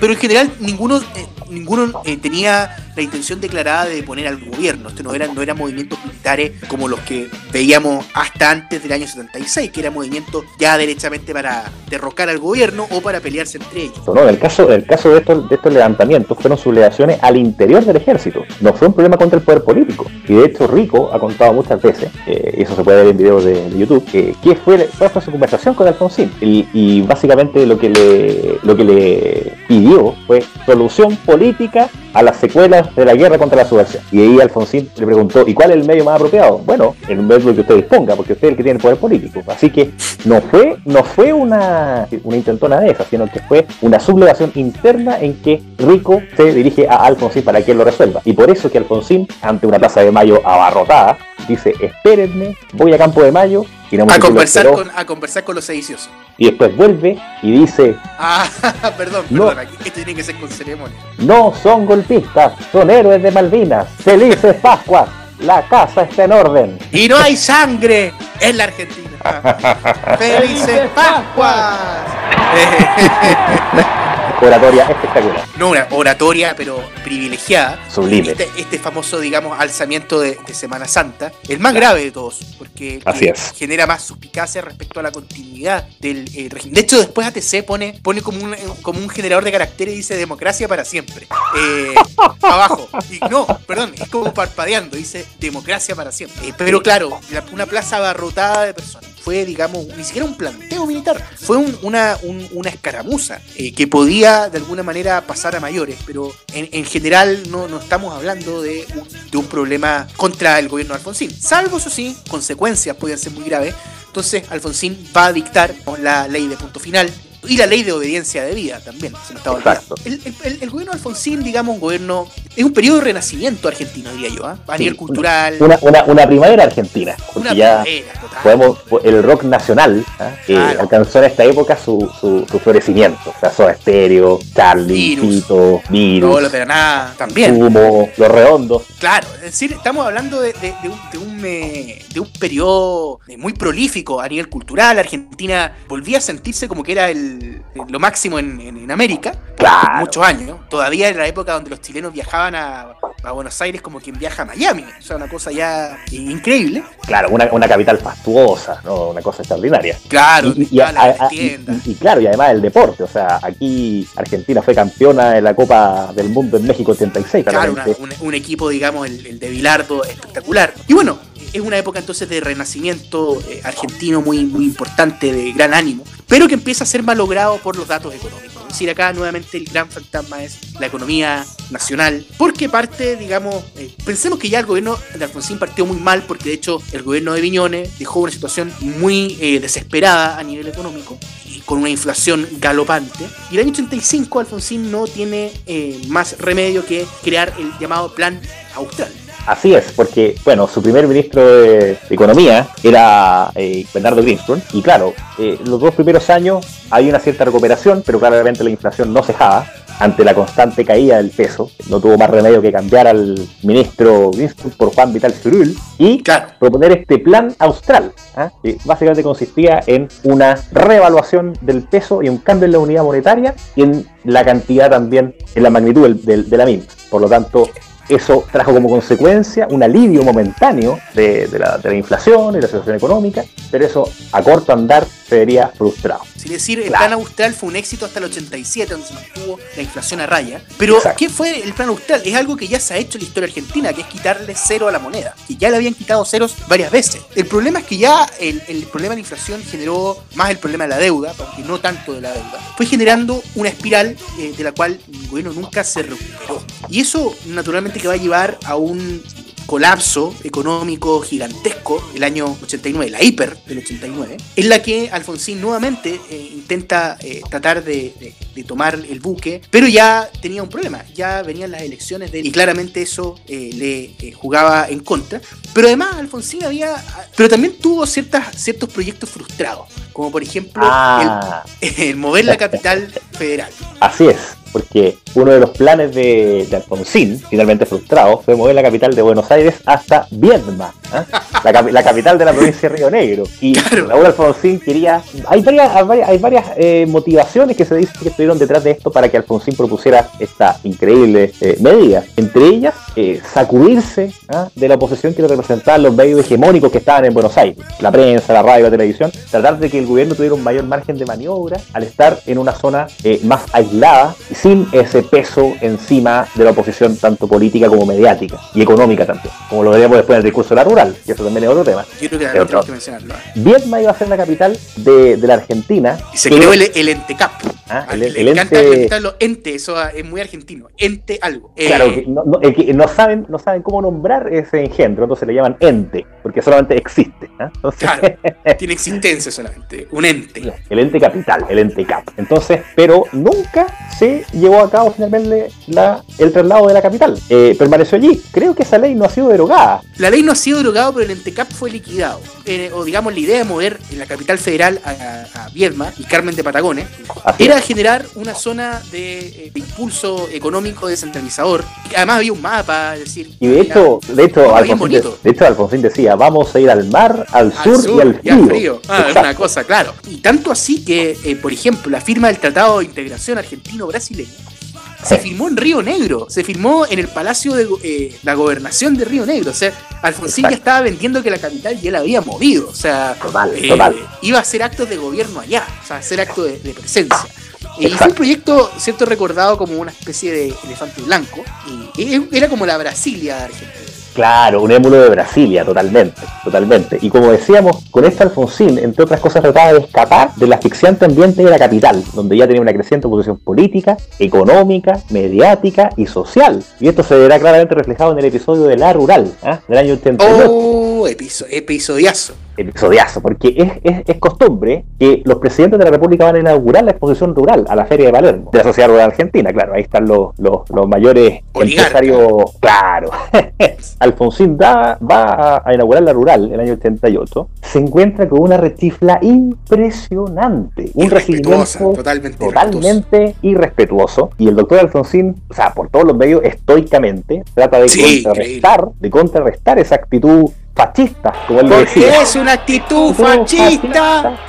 Pero en general ninguno, eh, ninguno eh, tenía la intención declarada de poner al gobierno. Esto no eran, no eran movimientos militares como los que veíamos hasta antes del año 76, que eran movimientos ya derechamente para derrocar al gobierno o para pelearse entre ellos. No, en el caso, el caso de, estos, de estos levantamientos fueron sublevaciones al interior del ejército. No fue un problema contra el poder político. Y de hecho Rico ha contado muchas veces, eh, y eso se puede ver en videos de, YouTube, que qué fue, cuál fue su conversación con Alfonsín. Y, y básicamente lo que le, lo que le pidió fue solución política a las secuelas de la guerra contra la subversión. Y ahí Alfonsín le preguntó, ¿y cuál es el medio más apropiado? Bueno, el medio que usted disponga, porque usted es el que tiene el poder político. Así que no fue, no fue una, una intentona de esas, sino que fue una sublevación interna en que Rico se dirige a Alfonsín para que él lo resuelva. Y por eso que Alfonsín, ante una plaza de mayo abarrotada, dice, espérenme, voy a Campo de Mayo a, conversar con, a conversar con los sediciosos. Y después vuelve y dice... Ah, perdón, perdón, esto tiene que ser con ceremonia. No son golpistas, son héroes de Malvinas. Felices Pascuas, la casa está en orden. Y no hay sangre en la Argentina. ¡Felices Pascuas! Oratoria espectacular. No, una oratoria, pero privilegiada. Sublime. Este, este famoso, digamos, alzamiento de, Semana Santa, el más grave de todos, porque genera más suspicacia respecto a la continuidad del eh, régimen. De hecho, después ATC pone, pone como, un, como un generador de caracteres y dice democracia para siempre. Eh, abajo. Y no, perdón, es como parpadeando, dice democracia para siempre. Eh, pero claro, una plaza abarrotada de personas fue, digamos, ni siquiera un planteo militar, fue una, una escaramuza eh, que podía de alguna manera pasar a mayores, pero en, general no, no, estamos hablando de un, de un problema contra el gobierno de Alfonsín, salvo eso sí, consecuencias podían ser muy graves. Entonces Alfonsín va a dictar la ley de punto final, y la ley de obediencia de vida también, se nos estaba olvidando. El, el, gobierno de Alfonsín, digamos, un gobierno. Es un periodo de renacimiento argentino, diría yo, ¿ah? a nivel cultural. Una, una, una, primavera argentina. Una ya primavera, total. Podemos, el rock nacional ¿ah? alcanzó en esta época su, su, florecimiento. O sea, Soda Stereo, Charlie, Virus, Tito, Virus. No, pero nada, también. Humo, Los Redondos. Claro, es decir, estamos hablando de, de, de un, de, un, eh, de un periodo muy prolífico a nivel cultural. Argentina volvía a sentirse como que era el lo máximo en, América, muchos años. Todavía en la época donde los chilenos viajaban a, Buenos Aires como quien viaja a Miami. O sea, una cosa ya increíble. Claro, una, capital fastuosa, ¿no? Una cosa extraordinaria. Claro, y, y, claro, y además el deporte. O sea, aquí Argentina fue campeona de la Copa del Mundo en México 86. Claro, un, equipo, digamos, el, de Bilardo espectacular. Y bueno, es una época entonces de renacimiento eh, argentino muy, muy importante, de gran ánimo, pero que empieza a ser malogrado por los datos económicos. Es decir, acá nuevamente el gran fantasma es la economía nacional, porque parte, digamos, eh, pensemos que ya el gobierno de Alfonsín partió muy mal, porque de hecho el gobierno de Viñones dejó una situación muy eh, desesperada a nivel económico, con una inflación galopante. Y el año 85 Alfonsín no tiene más remedio que crear el llamado Plan Austral Así es, porque, bueno, su primer ministro de, Economía era eh, Bernardo Greenspan, y claro, eh, los dos primeros años hay una cierta recuperación, pero claramente la inflación no cejaba ante la constante caída del peso. No tuvo más remedio que cambiar al ministro Greenspan por Juan Vital Surul y proponer este plan austral, ¿ah? que básicamente consistía en una reevaluación del peso y un cambio en la unidad monetaria y en la cantidad también, en la magnitud de la misma. Por lo tanto, eso trajo como consecuencia un alivio momentáneo de, la, inflación y la situación económica, pero eso a corto andar se vería frustrado. Es decir, el plan austral fue un éxito hasta el 87, donde se mantuvo la inflación a raya. Pero, ¿qué fue el plan austral? Es algo que ya se ha hecho en la historia argentina, que es quitarle cero a la moneda. Y ya le habían quitado ceros varias veces. El problema es que ya el, problema de inflación generó más el problema de la deuda, porque no tanto de la deuda. Fue generando una espiral eh, de la cual el gobierno nunca se recuperó. Y eso, naturalmente, que va a llevar a un colapso económico gigantesco el año 89, la hiper del 89, en la que Alfonsín nuevamente eh, intenta eh, tratar de, tomar el buque, pero ya tenía un problema, ya venían las elecciones de él y claramente eso eh, le jugaba en contra, pero además Alfonsín había, pero también tuvo ciertas, ciertos proyectos frustrados, como por ejemplo ah. el mover la capital federal. Así es porque uno de los planes de, Alfonsín, finalmente frustrado, fue mover la capital de Buenos Aires hasta Viedma, ¿ah? la, capital de la provincia de Río Negro. Y Raúl Alfonsín quería. Hay varias, hay varias eh, motivaciones que se dice que estuvieron detrás de esto para que Alfonsín propusiera esta increíble eh, medida. Entre ellas, eh, sacudirse ¿ah? de la oposición que representaban los medios hegemónicos que estaban en Buenos Aires, la prensa, la radio, la televisión, tratar de que el gobierno tuviera un mayor margen de maniobra al estar en una zona más aislada sin ese peso encima de la oposición tanto política como mediática y económica también, como lo veríamos después en el discurso de la rural, y eso también es otro tema. Yo creo que tenemos que mencionarlo. Vietma iba a ser la capital de, de la Argentina. Y se creó el, el ENTECAP. Ah, el, le encanta ente... ente, eso es muy argentino, ente algo. Claro, eh, no, no, saben, no saben cómo nombrar ese engendro, entonces le llaman ente, porque solamente existe. ¿ah? Claro, tiene existencia solamente, un ente. El ente capital, el ente cap. Entonces, pero nunca se llevó a cabo finalmente la, el traslado de la capital. Eh, permaneció allí. Creo que esa ley no ha sido derogada. La ley no ha sido derogada, pero el ente cap fue liquidado. Eh, o digamos, la idea de mover en la capital federal a, a Viedma y Carmen de Patagones era generar una zona de, eh, impulso económico descentralizador. Además había un mapa, es decir... Y de hecho, de hecho, Alfonsín, de, hecho Alfonsín decía, vamos a ir al mar, al, sur, y al frío. Ah, es una cosa, claro. Y tanto así que, eh, por ejemplo, la firma del Tratado de Integración Se firmó en Río Negro, se firmó en el Palacio de eh, la Gobernación de Río Negro. O sea, Alfonsín ya estaba vendiendo que la capital ya la había movido. O sea, iba a hacer actos de gobierno allá, o sea, hacer actos de presencia. Y fue un proyecto, cierto, recordado como una especie de elefante blanco. Y era como la Brasilia Argentina. Claro, un émulo de Brasilia, totalmente, totalmente. Y como decíamos, con esto Alfonsín, entre otras cosas, trataba de escapar del asfixiante ambiente de la capital, donde ya tenía una creciente posición política, económica, mediática y social. Y esto se verá claramente reflejado en el episodio de La Rural, ¿ah? del año 88. ¡Oh! episodiazo episodiazo, porque es, es, costumbre que los presidentes de la República van a inaugurar la exposición rural a la Feria de Palermo, de la Sociedad Rural Argentina, claro, ahí están los, los, mayores empresarios, claro. Alfonsín da, va a, inaugurar la rural el año 88, se encuentra con una rechifla impresionante, un recibimiento totalmente, totalmente irrespetuoso, y el doctor Alfonsín, o sea, por todos los medios, estoicamente, trata de contrarrestar, de contrarrestar esa actitud fascista, como él Porque decía. es una actitud fascista.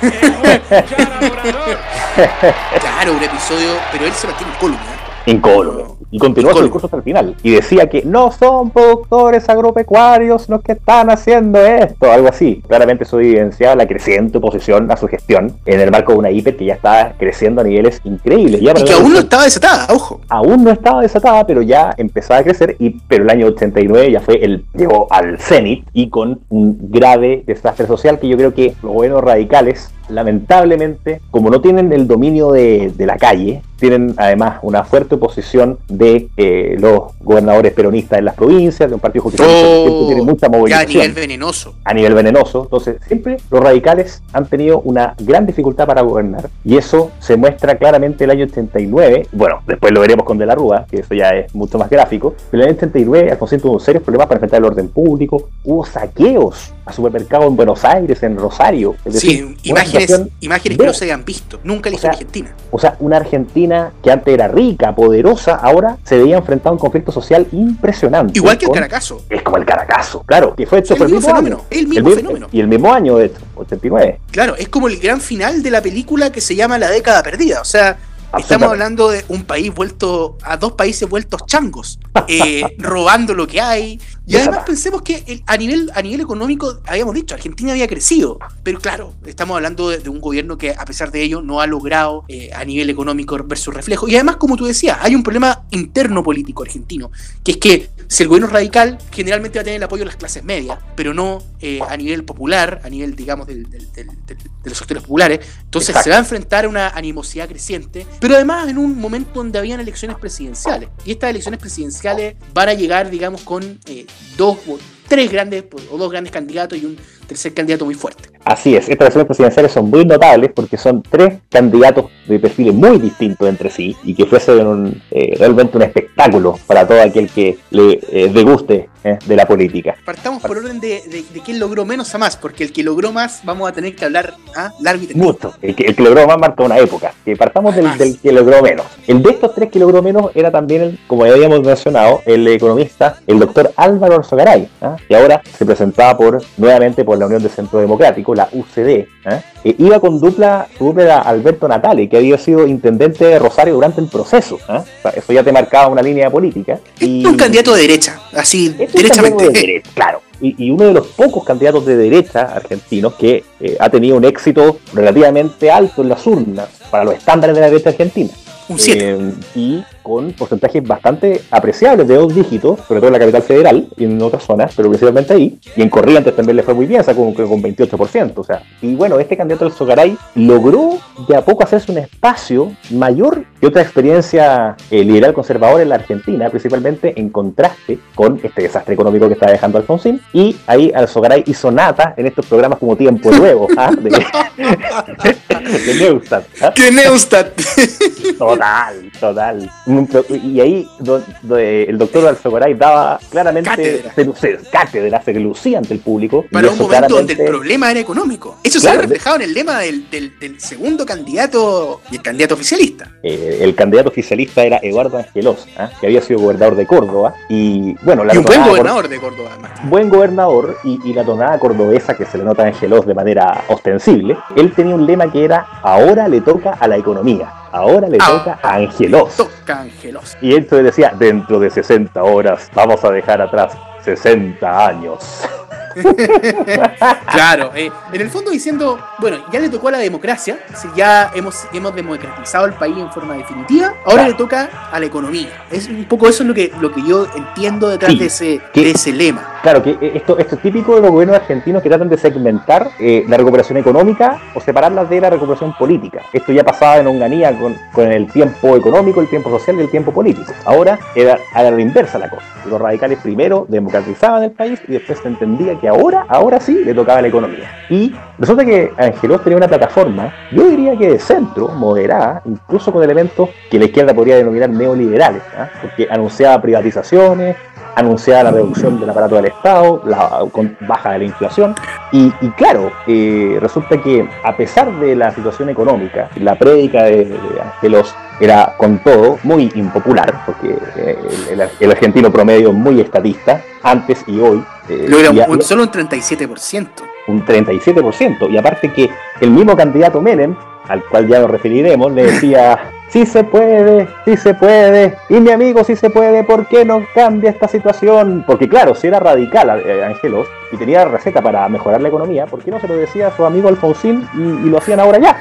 claro, un episodio, pero él se mantiene en columna. Incólume. Y continuó su discurso hasta el final. Y decía que no son productores agropecuarios los que están haciendo esto, algo así. Claramente eso evidenciaba la creciente oposición a su gestión en el marco de una hiper que ya estaba creciendo a niveles increíbles. y que aún no estaba desatada, ojo. Aún no estaba desatada, pero ya empezaba a crecer. Y, pero el año 89 ya fue el llegó al cenit y con un grave desastre social que yo creo que los gobiernos radicales lamentablemente, como no tienen el dominio de, la calle, tienen además una fuerte oposición de eh, los gobernadores peronistas en las provincias, de un partido que tiene mucha movilización. a nivel venenoso. A nivel venenoso. Entonces, siempre los radicales han tenido una gran dificultad para gobernar. Y eso se muestra claramente el año 89. Bueno, después lo veremos con De la Rúa, que eso ya es mucho más gráfico. Pero en el año 89 Alfonsín tuvo serios problemas para enfrentar el orden público. Hubo saqueos a supermercados en Buenos Aires, en Rosario. sí, imágenes, que no se habían visto, nunca en Argentina. O sea, una Argentina que antes era rica, poderosa, ahora se veía enfrentada a un conflicto social impresionante. Igual que el Caracazo. Es como el Caracazo, claro, que fue hecho el, mismo fenómeno. El mismo fenómeno. Y el mismo año, de 89. Claro, es como el gran final de la película que se llama La década perdida. O sea, Estamos hablando de un país vuelto, a dos países vueltos changos, eh, robando lo que hay. Y además pensemos que a, nivel, a nivel económico, habíamos dicho, Argentina había crecido, pero claro, estamos hablando de, un gobierno que a pesar de ello no ha logrado eh, a nivel económico ver su reflejo. Y además, como tú decías, hay un problema interno político argentino, que es que si el gobierno radical generalmente va a tener el apoyo de las clases medias, pero no eh, a nivel popular, a nivel, digamos, de los sectores populares, entonces se va a enfrentar a una animosidad creciente pero además en un momento donde habían elecciones presidenciales. Y estas elecciones presidenciales van a llegar, digamos, con eh, dos o tres grandes, o dos grandes candidatos y un tercer candidato muy fuerte. Así es, estas elecciones presidenciales son muy notables porque son tres candidatos de perfiles muy distintos entre sí y que fuesen eh, realmente un espectáculo para todo aquel que le eh, deguste eh, de la política. Partamos por orden de, de, quién logró menos a más, porque el que logró más vamos a tener que hablar ¿ah? largo y Mucho, el que, el que, logró más marca una época, que partamos del, del, que logró menos. El de estos tres que logró menos era también, como ya habíamos mencionado, el economista, el doctor Álvaro Orzogaray, ¿ah? que ahora se presentaba por nuevamente por la Unión de Centro Democrático, la UCD, ¿eh? Eh, iba con dupla, dupla Alberto Natale, que había sido intendente de Rosario durante el proceso. ¿eh? eso ya te marcaba una línea política. Y, un candidato de derecha, así, derechamente. claro. Y, uno de los pocos candidatos de derecha argentinos que ha tenido un éxito relativamente alto en las urnas para los estándares de la derecha argentina. Un 7. y con porcentajes bastante apreciables de dos dígitos, sobre todo en la capital federal y en otras zonas, pero principalmente ahí. Y en Corrientes también le fue muy bien, sacó con, con 28%. O sea, y bueno, este candidato del Sogaray logró de a poco hacerse un espacio mayor que otra experiencia eh, liberal conservadora en la Argentina, principalmente en contraste con este desastre económico que está dejando Alfonsín. Y ahí al Sogaray hizo nata en estos programas como Tiempo Nuevo, ¿ah? de, de Neustadt. ¿ah? Neustadt! Total, total y ahí el doctor Alzogaray daba claramente cátedra. Se, lucía ante el público. Para un momento donde el problema era económico. Eso se ha reflejado en el lema del, segundo candidato y el candidato oficialista. Eh, el candidato oficialista era Eduardo Angelos, ¿ah? que había sido gobernador de Córdoba. Y bueno, la un buen gobernador de Córdoba, además. Buen gobernador y, la tonada cordobesa que se le nota a Angelos de manera ostensible. Él tenía un lema que era: ahora le toca a la economía. Ahora le toca a Angelos. Toca Angelos. Y entonces decía, dentro de 60 horas vamos a dejar atrás 60 años. claro, eh, en el fondo diciendo, bueno, ya le tocó a la democracia, si ya hemos, hemos democratizado el país en forma definitiva, ahora le toca a la economía. Es un poco eso es lo que, lo que yo entiendo detrás de, ese, de ese lema. Claro, que esto, esto es típico de los gobiernos argentinos que tratan de segmentar eh, la recuperación económica o separarla de la recuperación política. Esto ya pasaba en Onganía con, con el tiempo económico, el tiempo social y el tiempo político. Ahora era a la inversa la cosa. Los radicales primero democratizaban el país y después se entendía que ahora, ahora sí, le tocaba la economía. Y resulta que Angelos tenía una plataforma, yo diría que de centro, moderada, incluso con elementos que la izquierda podría denominar neoliberales, ¿ah? porque anunciaba privatizaciones, anunciaba la reducción del aparato del Estado, la baja de la inflación. Y, claro, eh, resulta que a pesar de la situación económica, la prédica de, Angelos era con todo muy impopular, porque eh, el, argentino promedio muy estatista, antes y hoy. Eh, solo un 37%. Un 37%. Y aparte que el mismo candidato Menem, al cual ya nos referiremos, le decía sí se puede, sí se puede. Y mi amigo, sí se puede, ¿por qué no cambia esta situación? Porque claro, si era radical eh, Angelos y tenía receta para mejorar la economía, ¿por qué no se lo decía a su amigo Alfonsín y, y lo hacían ahora ya?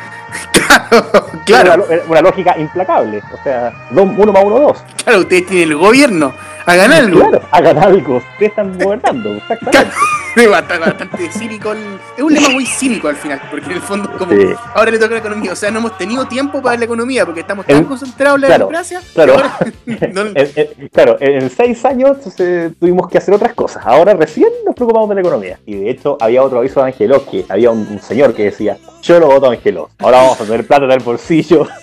claro. Una, una lógica implacable. O sea, dos- uno más uno, dos. Claro, ustedes tienen el gobierno. Hagan algo. Claro, hagan algo. Ustedes están gobernando, exactamente. Es bastante, bastante cínico. el- Es un lema muy cínico al final, porque en el fondo, como Sí. ahora le toca la economía. O sea, no hemos tenido tiempo para la economía porque estamos tan En- concentrados en la claro, democracia. claro. que ahora no- En- en- claro, en, en seis años eh, tuvimos que hacer otras cosas. Ahora recién nos preocupamos de la economía. Y de hecho, había otro aviso de Angelos que había un, un señor que decía: Yo lo voto a Angelos. Ahora vamos a tener plata en el bolsillo.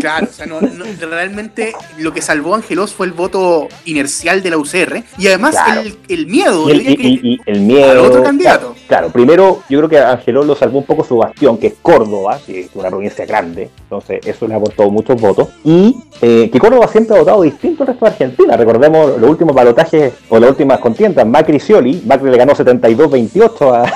Claro, o sea, no, no- realmente lo que salvó a Angelos fue el voto inercial de la UCR y además Claro. el, el miedo. Y el, y- que- y- y el miedo. al otro candidato. Claro, claro, primero yo creo que Angeló lo salvó un poco su bastión, que es Córdoba, que es una provincia grande, entonces eso le aportó muchos votos. Y eh, que Córdoba siempre ha votado distinto al resto de Argentina. Recordemos los últimos balotajes o las últimas contiendas, Macri Scioli. Macri le ganó 72-28 a,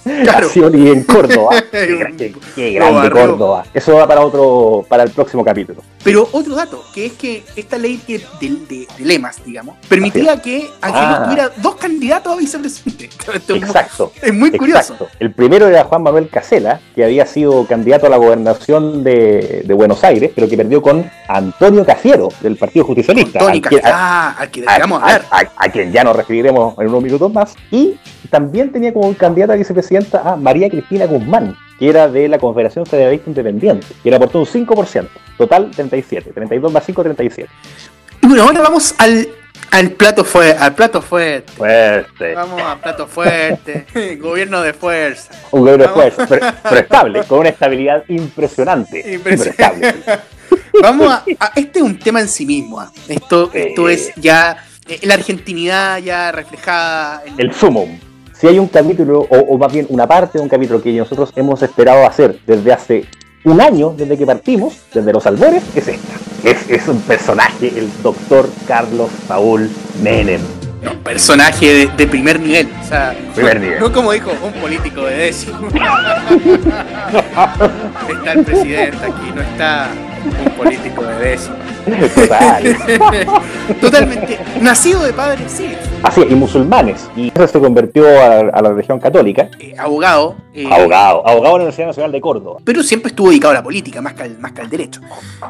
Claro. Scioli en Córdoba. qué, gra- qué- qué grande. Córdoba. Eso va para otro, para el próximo capítulo. Pero otro dato, que es que esta ley de, de- de lemas, digamos, permitía que Angelos Ah. tuviera dos candidatos a vicepresidente. Exacto. Es muy curioso. Exacto. El primero era Juan Manuel Casela, que había sido candidato a la gobernación de, de Buenos Aires, pero que perdió con Antonio Cafiero, del Partido Justicialista. Tony al quien- a- ah, a- vamos a a- a- a quien ya nos referiremos en unos minutos más. Y también tenía como candidata a a María Cristina Guzmán, que era de la Confederación Federalista Independiente, que le aportó un 5%, total 37, 32 más 5, 37. Y bueno, ahora vamos al, al plato fuerte. Al plato fuerte. Fuerte. Vamos a plato fuerte. Gobierno de fuerza. Un gobierno de fuerza, pero, pero estable, con una estabilidad impresionante. Impresionante. Vamos a, a- Este es un tema en sí mismo. ah. Esto, esto es ya eh, la argentinidad ya reflejada. en- el sumum. Si hay un capítulo, o, o más bien una parte de un capítulo que nosotros hemos esperado hacer desde hace un año, desde que partimos, desde los albores, es esta. Es, es un personaje, el doctor Carlos Saúl Menem. no, personaje de, de primer nivel. O sea, Primer no- nivel. No como dijo un político de décimo. está el presidente aquí, no está un político de décimo. Total. Totalmente. Nacido de padres sí. Así, y musulmanes. Y eso se convirtió a, a la región católica. eh, abogado. eh, Abogado, abogado de la Universidad Nacional de Córdoba. Pero siempre estuvo dedicado a la política, más que al, más que al derecho.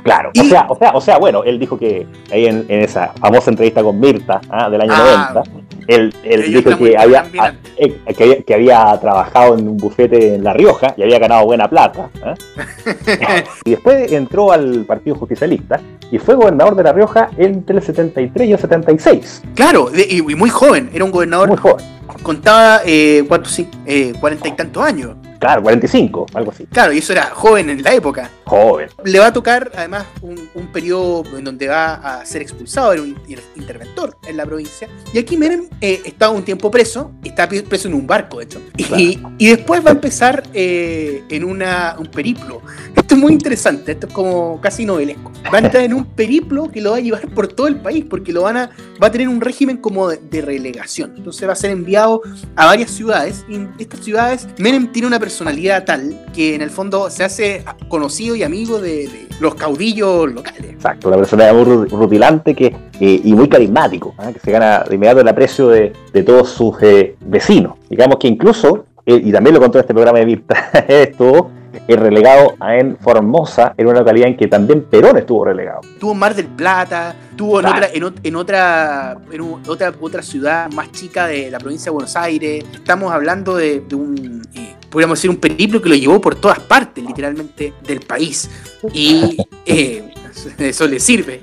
Claro, o sea, o sea, o sea, bueno, él dijo que ahí en, en esa famosa entrevista con Mirta ah, del año Ah, 90, él, él dijo que había, ah, eh, que, había, que había trabajado en un bufete en La Rioja y había ganado buena plata. y después entró al Partido Justicialista y fue gobernador de La Rioja entre el 73 y el 76. Claro, y, y muy joven. Era un gobernador, Muy joven. contaba eh, ¿cuántos? Sí, eh, cuarenta y tantos años. Claro, 45, algo así. Claro, y eso era joven en la época. Joven. Le va a tocar además un, un periodo en donde va a ser expulsado, era un inter- interventor en la provincia. Y aquí Menem eh, está un tiempo preso, está preso en un barco, de hecho. Y, y después va a empezar eh, en una, un periplo. Esto es muy interesante, esto es como casi novelesco. Va a entrar en un periplo que lo va a llevar por todo el país, porque lo van a, va a tener un régimen como de, de relegación. Entonces va a ser enviado a varias ciudades. Y en estas ciudades, Menem tiene una personalidad tal que en el fondo se hace conocido y amigo de, los caudillos locales. Exacto, una persona muy ru- rutilante que, eh, y muy carismático, ¿ah? que se gana de inmediato el aprecio de, todos sus eh, vecinos. Digamos que incluso, eh, y también lo contó en este programa de Virta, estuvo eh, relegado a- en Formosa, en una localidad en que también Perón estuvo relegado. Tuvo en Mar del Plata, tuvo en otra, en, en otra, en otra, otra ciudad más chica de la provincia de Buenos Aires. Estamos hablando de, de un, eh, podríamos decir, un periplo que lo llevó por todas partes, literalmente, del país. Y eh, eso le sirve.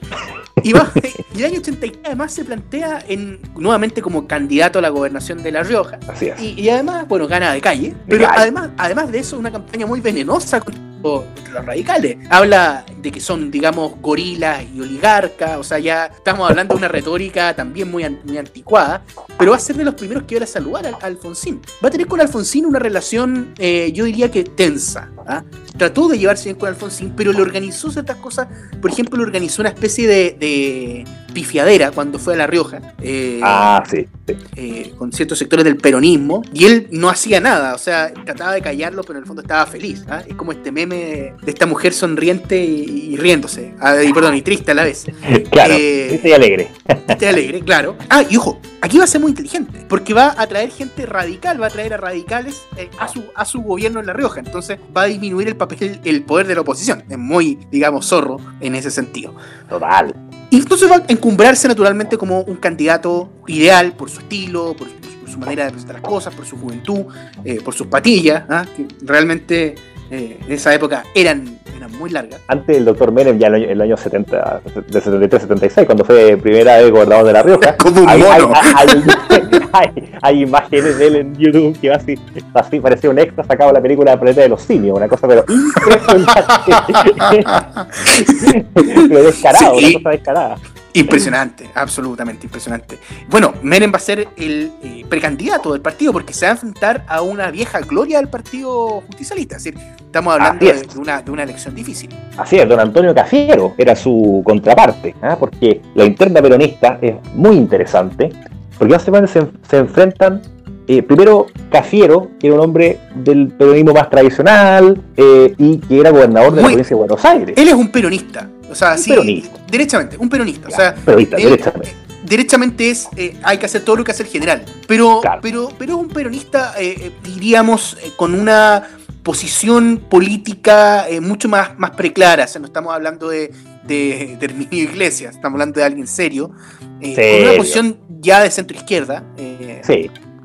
Y, va, y el año 83 además se plantea en, nuevamente como candidato a la gobernación de La Rioja. Así es. Y, y además, bueno, gana de calle. Pero calle. además, además de eso, una campaña muy venenosa los radicales. Habla de que son, digamos, gorilas y oligarcas. O sea, ya estamos hablando de una retórica también muy, muy anticuada. Pero va a ser de los primeros que va a saludar a, a Alfonsín. Va a tener con Alfonsín una relación, eh, yo diría que tensa. ¿ah? Trató de llevarse bien con Alfonsín, pero le organizó ciertas cosas. Por ejemplo, le organizó una especie de, de, pifiadera cuando fue a La Rioja. eh, Ah, sí. Eh, con ciertos sectores del peronismo y él no hacía nada, o sea, trataba de callarlo, pero en el fondo estaba feliz. ¿ah? Es como este meme de, de esta mujer sonriente y, y riéndose, ah, y perdón, y triste a la vez. Claro, Eh, y alegre. Este alegre, claro. Ah, y ojo, aquí va a ser muy inteligente, porque va a traer gente radical, va a traer a radicales eh, a, su, a su gobierno en La Rioja, entonces va a disminuir el papel, el poder de la oposición. Es muy, digamos, zorro en ese sentido. Total. Entonces va a encumbrarse naturalmente como un candidato ideal por su estilo, por, por su manera de presentar las cosas, por su juventud, eh, por sus patillas, ¿ah? que realmente eh, en esa época eran, eran muy largas. Antes del doctor Menem, ya en el año, el año 70, de 73-76, cuando fue primera vez gobernador de La Rioja, Como un hay, hay, mono. hay- hay- hay imágenes de él en YouTube que así, así parecía un extra sacado de la película La Planeta de los Simios, una cosa pero impresionante. pero descarado, Sí. una cosa descarada. Impresionante, absolutamente impresionante. Bueno, Menem va a ser el eh, precandidato del partido porque se va a enfrentar a una vieja gloria del partido justicialista. Es decir, estamos hablando de, una, de una elección difícil. Así es, don Antonio Cafiero era su contraparte, ¿ah? porque la interna peronista es muy interesante, porque básicamente se, se enfrentan, eh, primero Cafiero, que era un hombre del peronismo más tradicional eh, y que era gobernador de Muy- la provincia de Buenos Aires. Él es un peronista. O sea, Un sí, peronista. derechamente, un peronista. O sea, peronista, él- derechamente. derechamente es eh, hay que hacer todo lo que hace el general pero Claro. pero pero es un peronista eh, eh, diríamos eh, con una posición política eh, mucho más más preclara o sea, no estamos hablando de de, de Herminio Iglesias estamos hablando de alguien serio eh, con una Serio. posición ya de centro izquierda eh,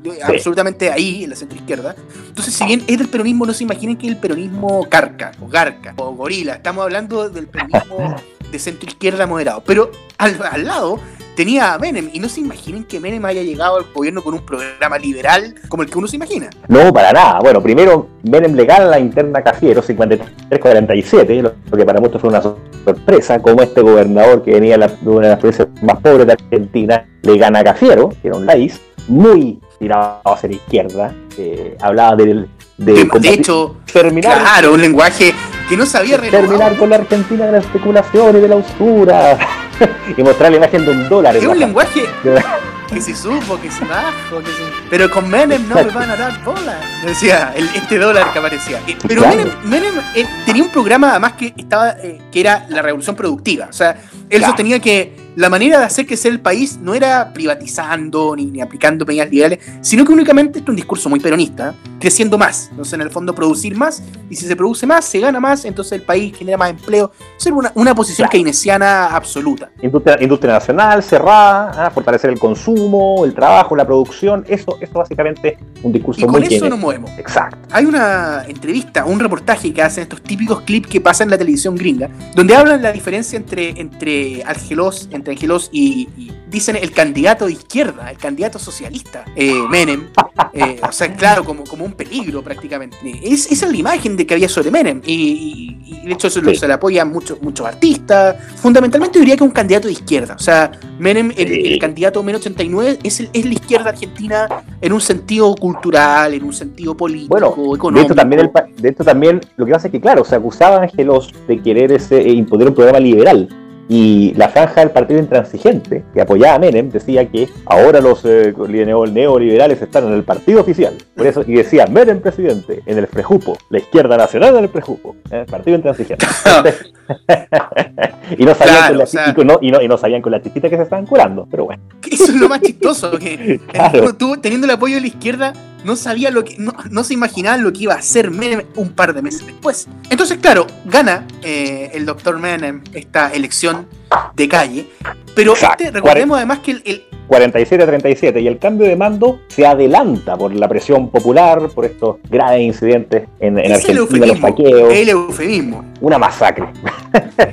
Sí, absolutamente ahí en la centro izquierda entonces si bien es del peronismo no se imaginen que es el peronismo carca o garca o gorila. Estamos hablando del peronismo de centro izquierda moderado. Pero al, al lado tenía a Menem. Y no se imaginen que Menem haya llegado al gobierno con un programa liberal como el que uno se imagina. No, para nada. Bueno, primero Menem le gana la interna Cafiero, 53-47, lo que para muchos fue una sorpresa, como este gobernador que venía de una de las provincias más pobres de Argentina, le gana a Cafiero, que era un país muy tirado hacia la izquierda, eh, hablaba del- de, de, hecho terminar, claro un lenguaje que no sabía terminar con la Argentina de la especulación y de la usura, y mostrar la imagen de un dólar. es un lenguaje que se supo, que se bajó, que se... Pero con Menem no me van a dar bola. Decía, el- este dólar que aparecía. Eh, Pero. Menem, Menem, eh, tenía un programa además que estaba eh, que era la revolución productiva. O sea, él Claro. sostenía que la manera de hacer crecer el país no era privatizando ni, ni aplicando medidas liberales, sino que únicamente esto es un discurso muy peronista, creciendo más. Entonces, en el fondo, producir más, y si se produce más, se gana más, entonces el país genera más empleo. Ser una, una posición Claro. keynesiana absoluta. Industria, industria nacional cerrada, ah, fortalecer el consumo, el trabajo, la producción, eso, eso básicamente un discurso Y con muy eso keynesiano. nos movemos. Exacto. Hay una entrevista, un reportaje que hacen estos típicos clips que pasan en la televisión gringa, donde hablan la diferencia entre, entre Argelos, entre Argelos y, y dicen el candidato de izquierda, el candidato socialista, eh, Menem. Eh, o sea, claro, como, como un peligro prácticamente. Es, esa es la imagen de que había sobre Menem. Y, y- y de hecho se, Sí. se le apoyan muchos, muchos artistas. Fundamentalmente diría que es un candidato de izquierda. O sea, Menem, el, candidato menos 89, es, el- es la izquierda argentina en un sentido cultural, en un sentido político, Bueno, económico. De hecho, también el, de hecho, también lo que pasa es que, claro, se acusaba a Angelos de querer ese, eh, imponer un programa liberal. Y la franja del partido intransigente, que apoyaba a Menem, decía que ahora los eh, neo- neoliberales están en el partido oficial. Por eso, y decía Menem presidente, en el Frejupo, la izquierda nacional en el Frejupo, ¿eh? el partido intransigente. y, no sabían Claro, con la, o sea- y, no, y no- y no sabían con la chispita que se estaban curando, pero bueno. Eso es lo más chistoso, que Claro. tú, teniendo el apoyo de la izquierda, no sabía lo que, no, no se imaginaban lo que iba a hacer Menem un par de meses después. Entonces, claro, gana eh, el doctor Menem esta elección de calle, pero este, recordemos además que el, el- 47-37 y el cambio de mando se adelanta por la presión popular, por estos graves incidentes en, en Argentina, los saqueos, el eufemismo. una masacre.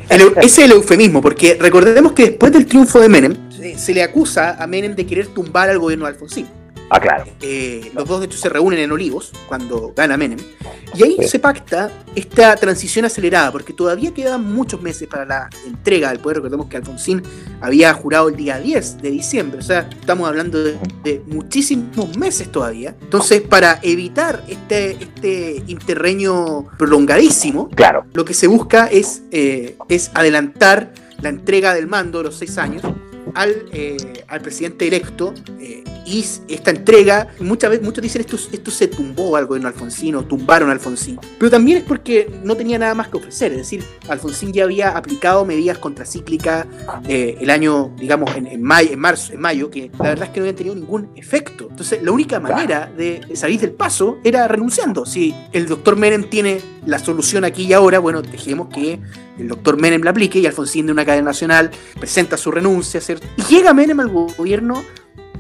El ese es el eufemismo, porque recordemos que después del triunfo de Menem, se, se le acusa a Menem de querer tumbar al gobierno de Alfonsín. Ah, claro. Eh, los dos de hecho se reúnen en Olivos cuando gana Menem y ahí Sí. se pacta esta transición acelerada porque todavía quedan muchos meses para la entrega del poder recordemos que Alfonsín había jurado el día 10 de diciembre o sea estamos hablando de, de muchísimos meses todavía entonces para evitar este, este interreño prolongadísimo Claro. lo que se busca es, eh, es adelantar la entrega del mando de los seis años al, eh, al presidente electo eh, y esta entrega, muchas veces muchos dicen esto, esto se tumbó al gobierno Alfonsín tumbaron a Alfonsín, pero también es porque no tenía nada más que ofrecer, es decir, Alfonsín ya había aplicado medidas contracíclicas eh, el año, digamos, en, en, mayo, en marzo, en mayo, que la verdad es que no habían tenido ningún efecto. Entonces, la única manera de salir del paso era renunciando. Si el doctor Menem tiene la solución aquí y ahora, bueno, dejemos que el doctor Menem la aplique y Alfonsín de una cadena nacional presenta su renuncia, ¿cierto? Y llega Menem al gobierno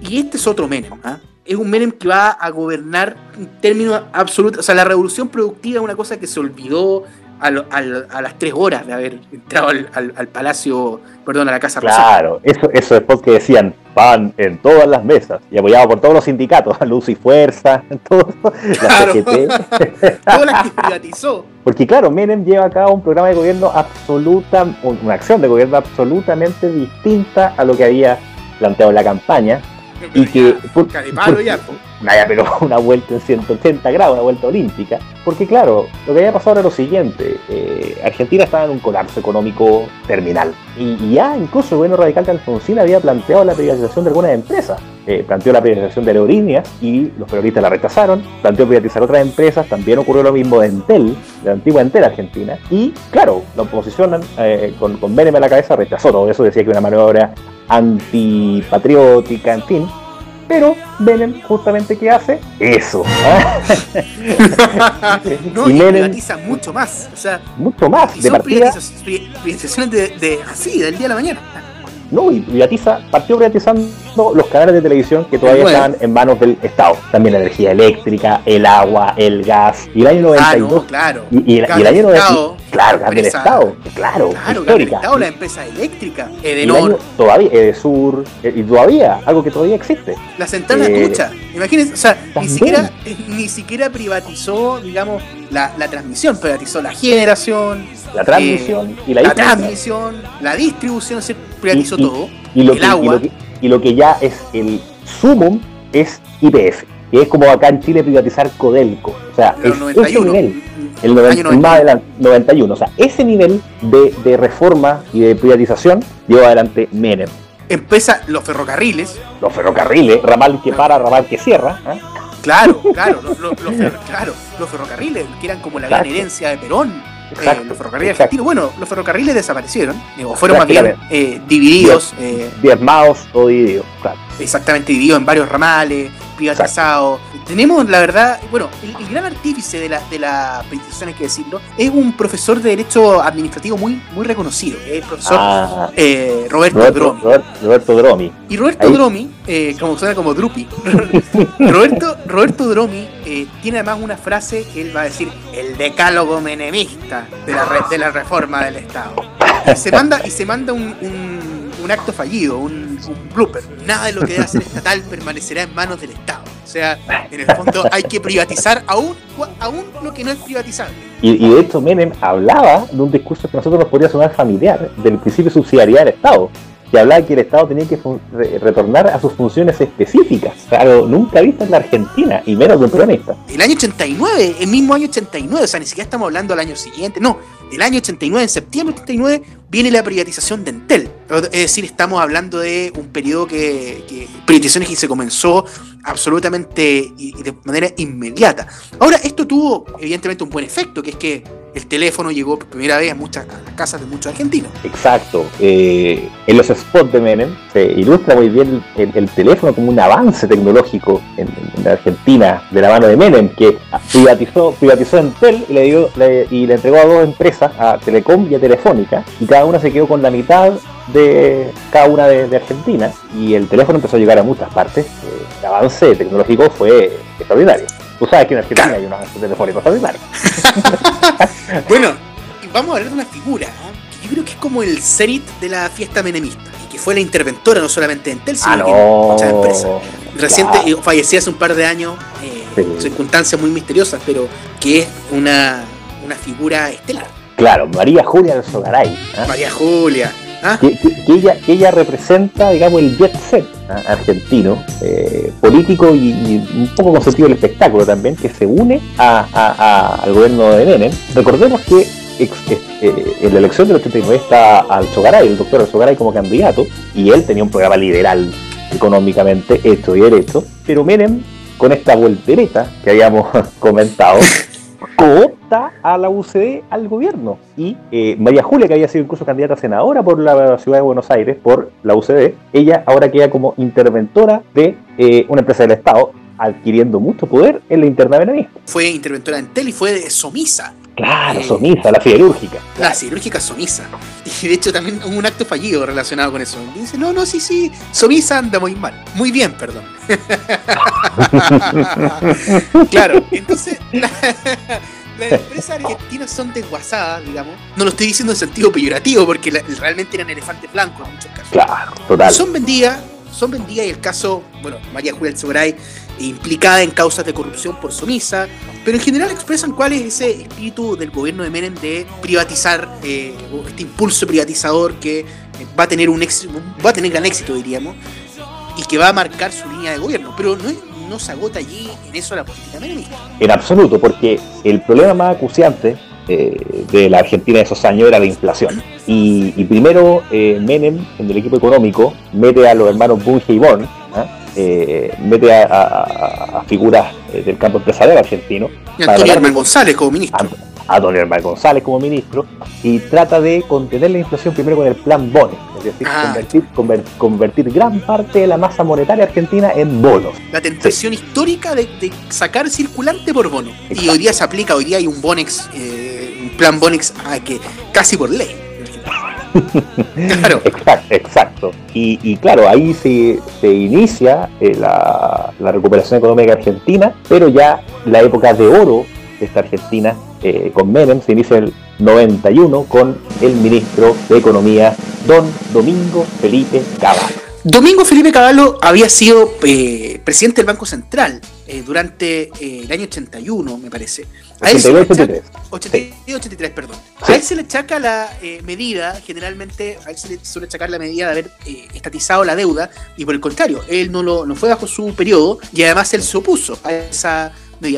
y este es otro Menem, ¿ah? Es un Menem que va a gobernar en términos absolutos. O sea, la revolución productiva es una cosa que se olvidó a, a, las tres horas de haber entrado al, al, palacio, perdón, a la Casa Claro, eso, eso después que decían, van en todas las mesas y apoyado por todos los sindicatos, Luz y Fuerza, todo, claro. la Todas las que privatizó. Porque claro, Menem lleva a cabo un programa de gobierno absoluta, una acción de gobierno absolutamente distinta a lo que había planteado en la campaña, y que por, por, ya, Nada, pero una vuelta en 180 grados, una vuelta olímpica. Porque claro, lo que había pasado era lo siguiente, eh, Argentina estaba en un colapso económico terminal. Y, ya incluso el gobierno radical de Alfonsín había planteado la privatización de algunas empresas. Eh, planteó la privatización de aerolíneas y los periodistas la rechazaron. Planteó privatizar otras empresas, también ocurrió lo mismo de Entel, de la antigua Entel Argentina. Y claro, la oposición eh, con, con Benem a la cabeza rechazó todo eso, decía que una maniobra antipatriótica, en fin. Pero Menem justamente ¿qué hace? Eso. no, y, privatiza mucho más. O sea, mucho más. De partida, privatizaciones de, de, así, del día a la mañana. No, y privatiza, partió privatizando los canales de televisión que todavía estaban en manos del Estado. También la energía eléctrica, el agua, el gas. Y el año 92. Ah, claro. Y, y, el, y el año 92. Claro, cambia el Estado. Claro, claro histórica. Estado, la empresa eléctrica. Edenor. Todavía, Edesur. Eh, y todavía, algo que todavía existe. La central eh, Tucha. Imagínense, o sea, ni siquiera, ni siquiera privatizó, digamos, la, la transmisión, privatizó la generación, la transmisión y la, la transmisión, la distribución, se privatizó todo. Y lo, el que, agua. Y lo, que, ya es el sumum es IPF, que es como acá en Chile privatizar Codelco. O sea, es 91, ese nivel. El 90, más adelante, 91. O sea, ese nivel de, de reforma y de privatización lleva adelante Menem. Empieza los ferrocarriles. Los ferrocarriles, ramal que para, ramal que cierra. ¿eh? Claro, claro, los, los, los, claro, los ferrocarriles, que eran como la gran herencia de Perón eh, los ferrocarriles argentinos. Bueno, los ferrocarriles desaparecieron, o fueron más bien eh, divididos. Eh, diezmados o divididos, claro. Exactamente, divididos en varios ramales, privatizados. Tenemos, la verdad, bueno, el, gran artífice de la, de la privatización, hay que decirlo, es un profesor de Derecho Administrativo muy, muy reconocido, que es el profesor ah, eh, Roberto, Roberto, Dromi. Roberto Dromi. Y Roberto Ahí. Dromi, eh, como suena como Drupi, Roberto, Roberto Dromi eh, tiene además una frase que él va a decir, el decálogo menemista de la, de la reforma del Estado. Y se manda, y se manda un, un, acto fallido, un, blooper. Nada de lo que debe hacer estatal permanecerá en manos del Estado. O sea, en el fondo hay que privatizar aún, aún lo que no es privatizable. Y, y, de hecho Menem hablaba de un discurso que a nosotros nos podría sonar familiar, del principio de subsidiariedad del Estado, que hablaba que el Estado tenía que re retornar a sus funciones específicas, claro, nunca visto en la Argentina, y menos de un peronista. El año 89, el mismo año 89, o sea, ni siquiera estamos hablando del año siguiente, no, el año 89, en septiembre del 89, viene la privatización de Entel. Es decir, estamos hablando de un periodo que privatizaciones que se comenzó absolutamente y de manera inmediata. Ahora, esto tuvo evidentemente un buen efecto, que es que el teléfono llegó por primera vez a muchas casas de muchos argentinos. Exacto. Eh, en los spots de Menem se ilustra muy bien el, el, teléfono como un avance tecnológico en, en, Argentina de la mano de Menem, que privatizó, privatizó Entel y le, dio, y le entregó a dos empresas, a Telecom y a Telefónica, y cada una se quedó con la mitad de cada una de, de Argentina, y el teléfono empezó a llegar a muchas partes. Eh, el avance tecnológico fue extraordinario. Tú sabes que en Argentina claro. hay un avance telefónico extraordinario. bueno, vamos a hablar de una figura ¿eh? que yo creo que es como el cenit de la fiesta menemista y que fue la interventora no solamente en Tel, sino ah, no. en muchas empresas. Reciente, claro. fallecía hace un par de años, eh, sí. circunstancias muy misteriosas, pero que es una, una figura estelar. Claro, María Julia de Sogaray. ¿eh? María Julia. ¿Ah? Que, que, que, ella, que ella representa, digamos, el jet set ¿eh? argentino, eh, político y, y, un poco con sentido del espectáculo también, que se une a, a, a, al gobierno de Menem. Recordemos que eh, en la elección del 89 está Alzogaray, el doctor Alzogaray como candidato, y él tenía un programa liberal económicamente hecho y derecho, pero Menem, con esta voltereta que habíamos comentado, coopta a la UCD al gobierno. Y eh, María Julia, que había sido incluso candidata a senadora por la ciudad de Buenos Aires, por la UCD, ella ahora queda como interventora de eh, una empresa del Estado, adquiriendo mucho poder en la interna menemista. Fue interventora en Tel y fue de Somisa. Claro, eh, Somisa, la siderúrgica. La siderúrgica Somisa. Y de hecho también hubo un acto fallido relacionado con eso. dice, no, no, sí, sí, Somisa anda muy mal. Muy bien, perdón. claro, entonces las empresas argentinas son desguazadas, digamos. No lo estoy diciendo en sentido peyorativo, porque realmente eran elefantes blancos en muchos casos. Claro, total. Son vendidas, son vendidas y el caso, bueno, María Julia Alzogaray implicada en causas de corrupción por sumisa, pero en general expresan cuál es ese espíritu del gobierno de Menem de privatizar, eh, este impulso privatizador que eh, va a tener un éxito, va a tener gran éxito, diríamos, y que va a marcar su línea de gobierno, pero no, no se agota allí en eso la política menemista. En absoluto, porque el problema más acuciante eh, de la Argentina de esos años era la inflación. Y, primero Menem, en el equipo económico, mete a los hermanos Bunge y Born, ¿ah? eh, mete a, figuras eh, del campo empresarial argentino. Y Antonio Hermán González como ministro. A, Antonio Hermán González como ministro y trata de contener la inflación primero con el plan Bones, es decir, ah. convertir, gran parte de la masa monetaria argentina en bonos. La tentación histórica de, sacar circulante por bono. Y hoy día se aplica, hoy día hay un Bonex, eh, un plan Bonex ah, que casi por ley. claro. Exacto, exacto. Y, claro, ahí se, se inicia eh, la, recuperación económica argentina, pero ya la época de oro esta Argentina eh, con Menem se inicia el 91 con el ministro de Economía, don Domingo Felipe Caballo. Domingo Felipe Caballo había sido eh, presidente del Banco Central durante el año 81, me parece. 82, 83. 83, perdón. A él se le achaca la eh, medida, generalmente, a él se le suele achacar la medida de haber eh, estatizado la deuda, y por el contrario, él no, lo, no fue bajo su periodo, y además él se opuso a esa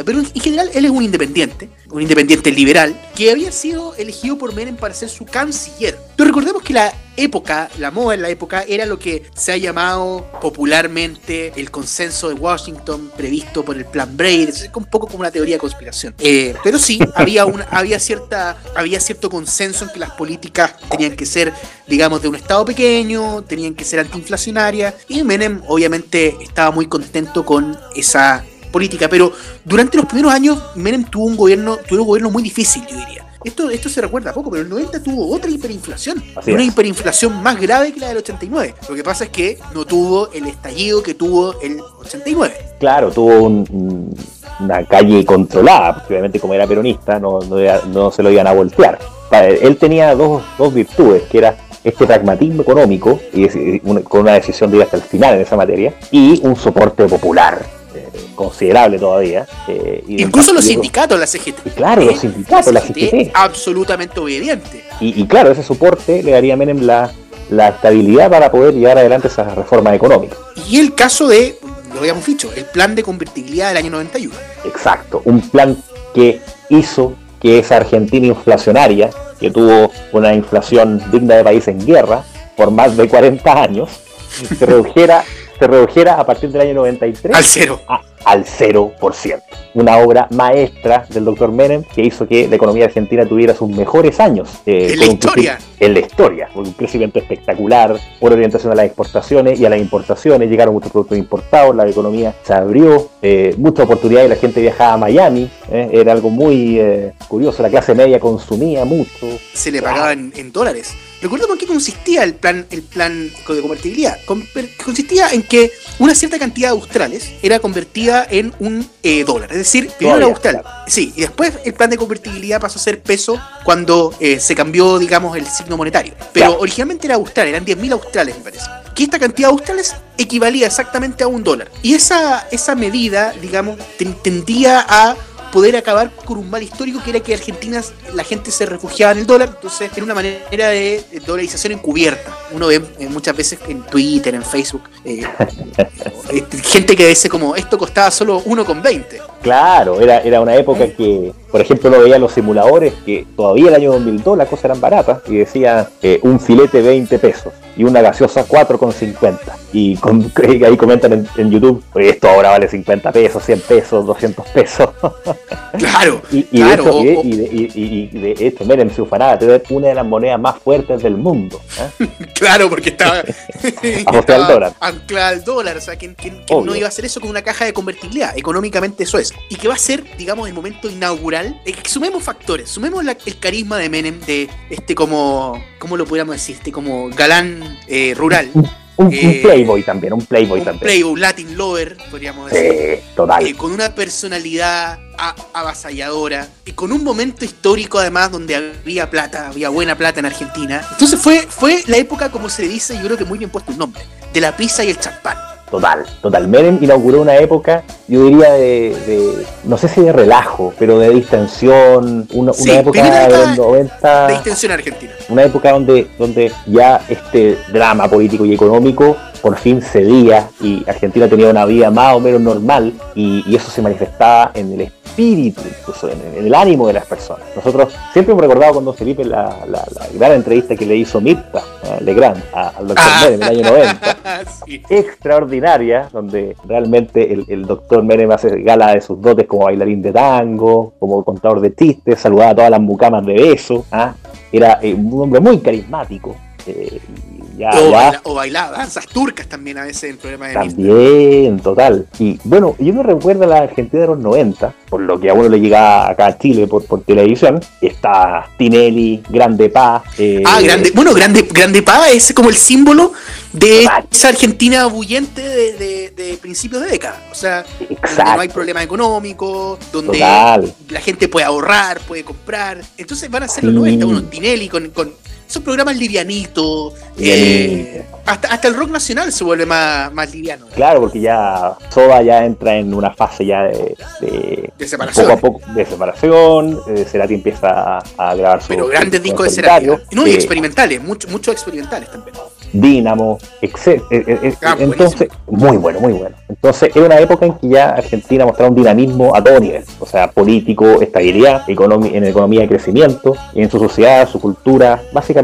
pero en general él es un independiente, un independiente liberal, que había sido elegido por Menem para ser su canciller. Pero recordemos que la época, la moda en la época, era lo que se ha llamado popularmente el consenso de Washington previsto por el Plan Braid. Es un poco como una teoría de conspiración. Eh, pero sí, había, una, había, cierta, había cierto consenso en que las políticas tenían que ser, digamos, de un Estado pequeño, tenían que ser antiinflacionarias. Y Menem, obviamente, estaba muy contento con esa política, pero durante los primeros años Menem tuvo un gobierno, tuvo un gobierno muy difícil, yo diría. Esto, esto se recuerda poco, pero el 90 tuvo otra hiperinflación. una hiperinflación más grave que la del 89. Lo que pasa es que no tuvo el estallido que tuvo el 89. Claro, tuvo una calle controlada, obviamente como era peronista no, no, se lo iban a voltear. Él tenía dos, dos virtudes, que era este pragmatismo económico, y con una decisión de ir hasta el final en esa materia, y un soporte popular considerable todavía. Eh, Incluso los sindicatos, la CGT. claro, los sindicatos, la CGT. Absolutamente obediente. Y, claro, ese soporte le daría a Menem la, la estabilidad para poder llevar adelante esas reformas económicas. Y el caso de, lo habíamos dicho, el plan de convertibilidad del año 91. Exacto, un plan que hizo que esa Argentina inflacionaria, que tuvo una inflación digna de país en guerra por más de 40 años, se redujera, se redujera a partir del año 93 al cero al 0%. Una obra maestra del doctor Menem que hizo que la economía argentina tuviera sus mejores años. Eh, en la historia. En la historia. Un crecimiento espectacular, una orientación a las exportaciones y a las importaciones. Llegaron muchos productos importados, la economía se abrió, eh, mucha oportunidad y la gente viajaba a Miami. Eh, era algo muy curioso. La clase media consumía mucho. Se le pagaba en dólares. Recordemos en qué consistía el plan, el plan de convertibilidad. Consistía en que una cierta cantidad de australes era convertida en un eh, dólar. Es decir, primero era austral. Sí, y después el plan de convertibilidad pasó a ser peso cuando eh, se cambió, digamos, el signo monetario. Pero originalmente era austral, eran 10.000 australes, me parece. Que esta cantidad de australes equivalía exactamente a un dólar. Y esa, esa medida, digamos, tendía a poder acabar con un mal histórico que era que Argentina la gente se refugiaba en el dólar, entonces era una manera de dolarización encubierta. Uno ve eh, muchas veces en Twitter, en Facebook, eh, eh, gente que dice como esto costaba solo 1,20. Claro, era, era una época que, por ejemplo, no veía los simuladores que todavía el año 2002 las cosas eran baratas y decía eh, un filete 20 pesos y una gaseosa 4,50. Y con, ahí comentan en, YouTube, esto ahora vale 50 pesos, 100 pesos, 200 pesos. Claro, y, claro. De hecho, y, de, y, de, esto, miren, su fanada, una de las monedas más fuertes del mundo. ¿eh? claro, porque estaba, al dólar. anclada al dólar. O sea, ¿quién, no iba a hacer eso con una caja de convertibilidad? Económicamente eso es. Y que va a ser, digamos, el momento inaugural. Eh, sumemos factores, sumemos el carisma de Menem, de este como, ¿cómo lo podríamos decir? Este como galán eh, rural. Un, eh, playboy también, un playboy un también. Playboy, Latin lover, podríamos decir. total. Eh, con una personalidad avasalladora y con un momento histórico además donde había plata, había buena plata en Argentina. Entonces fue, fue la época, como se dice, yo creo que muy bien puesto el nombre, de la pizza y el champán. Total, total. Menem inauguró una época, yo diría, de, no sé si de relajo, pero de distensión, una, época de los 90. De distensión argentina. Una época donde, donde ya este drama político y económico por fin cedía y Argentina tenía una vida más o menos normal y, eso se manifestaba en el espíritu, incluso en, el ánimo de las personas. Nosotros siempre hemos recordado cuando Felipe la, gran entrevista que le hizo Mirta eh, Legrand al doctor ah. Menem en el año 90, extraordinaria, donde realmente el, doctor Menem hace gala de sus dotes como bailarín de tango, como contador de chistes, saludaba a todas las mucamas de beso, ¿ah? era eh, un hombre muy carismático. Eh, o, bailaba danzas turcas también a veces en programa de También, total. Y bueno, yo me recuerdo a la Argentina de los 90, por lo que a uno le llegaba acá a Chile por, por televisión. Está Tinelli, Grande Paz. Eh, ah, grande, bueno, Grande, Grande Paz es como el símbolo de esa Argentina bullente de, de, principios de década. O sea, donde no hay problema económico, donde la gente puede ahorrar, puede comprar. Entonces van a ser los 90, uno, Tinelli con, con esos programas livianitos. Eh, hasta, hasta el rock nacional se vuelve más, más liviano. Claro, porque ya Soda ya entra en una fase ya de, de, separación. Poco a poco de separación. Eh, Cerati empieza a grabar su. Pero grandes discos de Cerati. No, y experimentales, muchos muchos experimentales también. Dínamo, etc. Eh, ah, entonces, muy bueno, muy bueno. Entonces, era una época en que ya Argentina mostraba un dinamismo a todo nivel, o sea, político, estabilidad, en economía de crecimiento, en su sociedad, su cultura, básicamente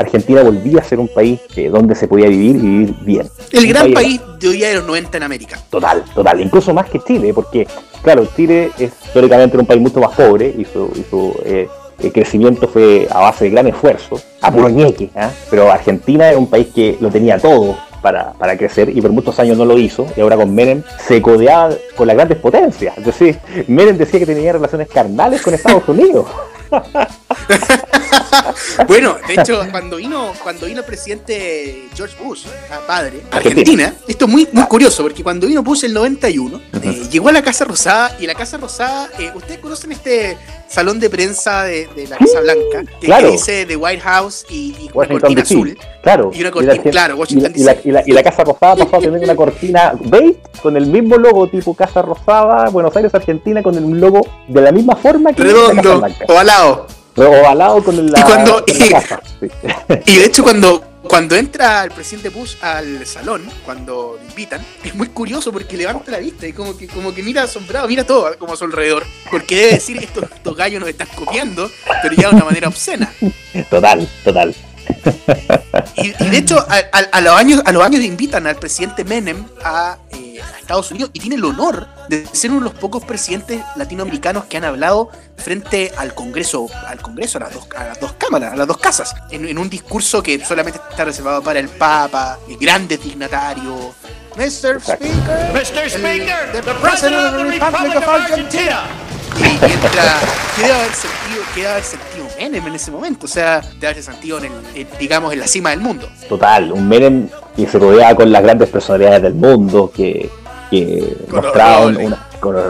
Argentina volvía a ser un país donde se podía vivir y vivir bien. El gran país, de hoy día de los 90 en América. Total, total, incluso más que Chile, porque, claro, Chile es históricamente un país mucho más pobre y su, eh, crecimiento fue a base de gran esfuerzo, a puro ñeque, ¿ah? pero Argentina era un país que lo tenía todo para, para, crecer y por muchos años no lo hizo y ahora con Menem se codeaba con las grandes potencias. Es decir, Menem decía que tenía relaciones carnales con Estados Unidos. bueno, de hecho, cuando vino, cuando vino el presidente George Bush, padre, Argentina, esto es muy, muy curioso, porque cuando vino Bush el 91, eh, llegó a la Casa Rosada, y la Casa Rosada, eh, ustedes conocen este salón de prensa de, la Casa Blanca, que, dice The White House y, una cortina azul. Claro, y una cortina, claro, Washington y, la, y, la, Casa Rosada pasó a tener una cortina beige con el mismo logo tipo Casa Rosada, Buenos Aires, Argentina, con el logo de la misma forma que Redondo, la Casa Blanca. ovalado. Ovalado con el y, cuando, y de hecho cuando cuando entra el presidente Bush al salón, cuando invitan, es muy curioso porque levanta la vista y como que, como que mira asombrado, mira todo como a su alrededor. Porque debe decir estos, estos gallos nos están copiando, pero ya de una manera obscena. Total, total. Y, de hecho, a, los años, a los años invitan al presidente Menem a, eh, a, Estados Unidos y tiene el honor de ser uno de los pocos presidentes latinoamericanos que han hablado frente al Congreso, al Congreso, a las dos, a las dos cámaras, a las dos casas, en, un discurso que solamente está reservado para el Papa, el grandes dignatarios. Mr. Speaker, Mr. Speaker, the, President of the Republic of Argentina. Y entra, ¿qué debe haber sentido, haber sentido Menem en ese momento? O sea, debe haber sentido, en el, digamos, en la cima del mundo. Total, un Menem que se rodeaba con las grandes personalidades del mundo, que, que mostraban una,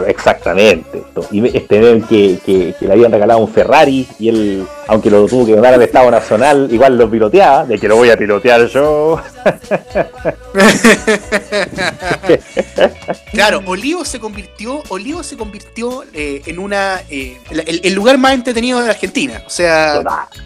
exactamente. Y este que, que, que, le habían regalado un Ferrari y él, aunque lo tuvo que donar al Estado Nacional, igual lo piloteaba, de que lo voy a pilotear yo. claro, Olivo se convirtió, Olivo se convirtió eh, en una eh, el, lugar más entretenido de Argentina. O sea,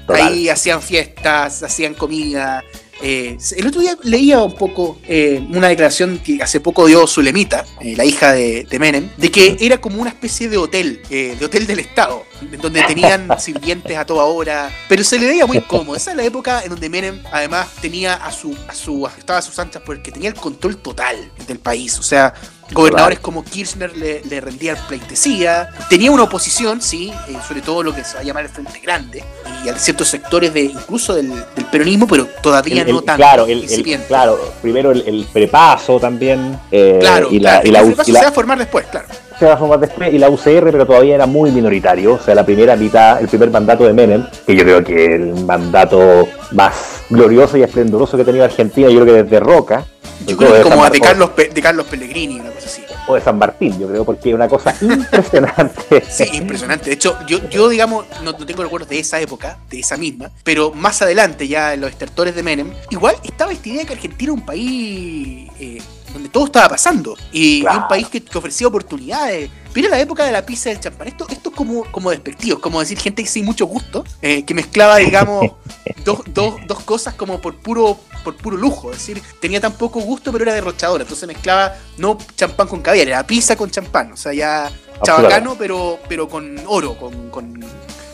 ahí hacían fiestas, hacían comida, Eh, el otro día leía un poco eh, una declaración que hace poco dio Zulemita, eh, la hija de, de, Menem, de que era como una especie de hotel, de hotel del Estado, donde tenían sirvientes a toda hora, pero se le veía muy cómodo. Esa es la época en donde Menem además tenía a su, a su, estaba a sus anchas porque tenía el control total del país. O sea, Gobernadores como Kirchner le, le, rendían pleitesía. Tenía una oposición, sí, eh, sobre todo lo que se va a llamar el Frente Grande, y a ciertos sectores de incluso del, del peronismo, pero todavía el, no tanto. Claro, el, claro, primero el, prepaso también. Eh, claro, y la, claro, y la, el prepaso y la, se va a formar después, claro. Se va a formar después, y la UCR, pero todavía era muy minoritario. O sea, la primera mitad, el primer mandato de Menem, que yo creo que el mandato más glorioso y esplendoroso que ha tenido Argentina, yo creo que desde Roca. Yo creo que como de Carlos, de Carlos Pellegrini, una cosa así o de San Martín, yo creo, porque es una cosa impresionante. sí, impresionante. De hecho, yo, yo digamos, no, no, tengo recuerdos de esa época, de esa misma, pero más adelante, ya en los estertores de Menem, igual estaba esta idea de que Argentina era un país eh, donde todo estaba pasando. Y, claro. y un país que, que, ofrecía oportunidades. Pero en la época de la pizza del champán, esto, esto es como, como despectivo, como decir gente que sin mucho gusto, eh, que mezclaba, digamos, dos, dos, dos cosas como por puro por puro lujo, es decir, tenía tan poco gusto pero era derrochadora, entonces mezclaba no champán con caviar, era pizza con champán, o sea, ya chabacano pero, pero con oro, con, con,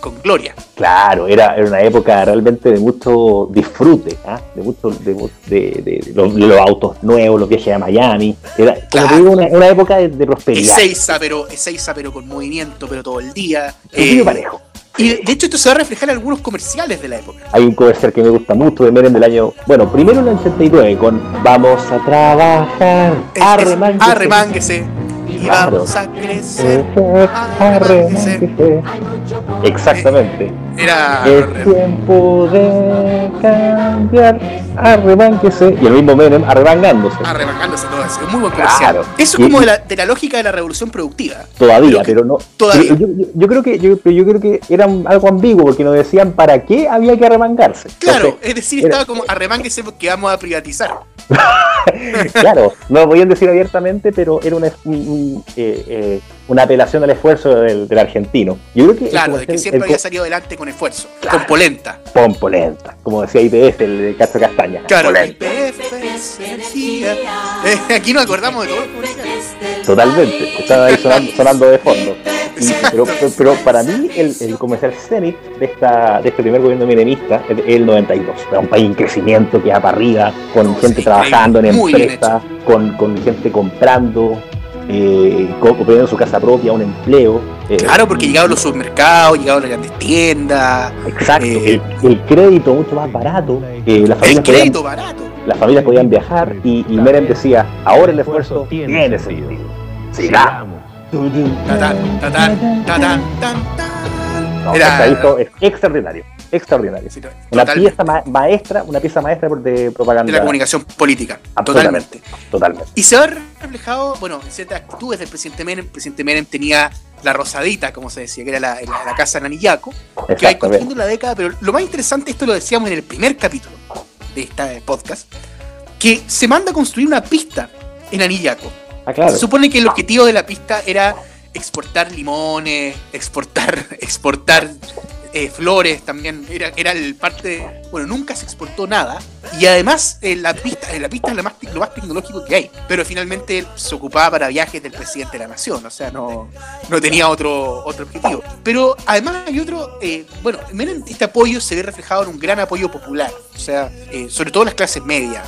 con gloria. Claro, era, era, una época realmente de mucho disfrute, ¿eh? de mucho de, de, de, de, los, autos nuevos, los viajes a Miami, era como claro. digo, una, una, época de, prosperidad. Ezeiza, pero, Ezeiza, pero con movimiento, pero todo el día. Eh, parejo. Y de hecho esto se va a reflejar en algunos comerciales de la época. Hay un comercial que me gusta mucho de Menem del año, bueno, primero en el 89 con Vamos a trabajar, arremánguese. Y vamos a crecer. Arremánguese. Exactamente. Era. Es tiempo de cambiar, arremánguese. Y el mismo Menem arremangándose. Arremangándose todo eso. Es muy buen comercial. Claro. Eso es como de la, de la lógica de la revolución productiva. Todavía, Pero no. todavía. Yo, yo- yo creo que yo, creo que era algo ambiguo porque nos decían para qué había que arremangarse. Claro, Entonces, es decir, era- estaba como arremánguese porque vamos a privatizar. claro, no lo podían decir abiertamente, pero era una, un- un, eh, eh, una apelación al esfuerzo del, del argentino. Yo creo que Claro, de que siempre el había salido adelante con esfuerzo, Claro. con polenta. Pompo lenta, como decía IPF, el de Castro Castaña. Claro, Polenta. IPF es energía. Eh, aquí nos acordamos de todo. Totalmente, estaba ahí sonando, sonando de fondo. Y- pero, pero- para mí el, el comercial cenit de, esta, de este primer gobierno menemista es el 92. Era un país en crecimiento que va para arriba, con No, gente sí, trabajando en empresas, con, con gente comprando, eh, poniendo su casa propia, un empleo. eh, Claro, porque llegaban los supermercados, llegaban las grandes tiendas, Exacto, eh, el, el crédito mucho más barato, eh, las, el familias crédito podían, barato. las familias podían viajar y, y Menem decía, ahora el esfuerzo tiene sentido. Sigamos. Tatán, tatán, tatán, tan, tan. No, Era- hizo- es extraordinario, extraordinario. Sí, Una pieza ma- maestra, una pieza maestra de propaganda. de la comunicación política. Absolutamente. Totalmente. Totalmente. Y se va reflejado, bueno, en ciertas actitudes del presidente Menem. El presidente Menem tenía la rosadita, como se decía, que era la, la- la casa Nanillaco, que va construyendo la década, pero lo más interesante, esto lo decíamos en el primer capítulo de este podcast, que se manda a construir una pista en Anillaco. Ah, claro. Se supone que el objetivo de la pista era exportar limones, exportar, exportar eh, flores también. Era, era el parte. bueno, nunca se exportó nada. Y además, eh, la pista, eh, la pista es la más, lo más tecnológico que hay. Pero finalmente se ocupaba para viajes del presidente de la nación. O sea, no, no tenía otro, otro objetivo. Pero además hay otro. eh, bueno, este apoyo se ve reflejado en un gran apoyo popular. O sea, sobre todo las clases medias.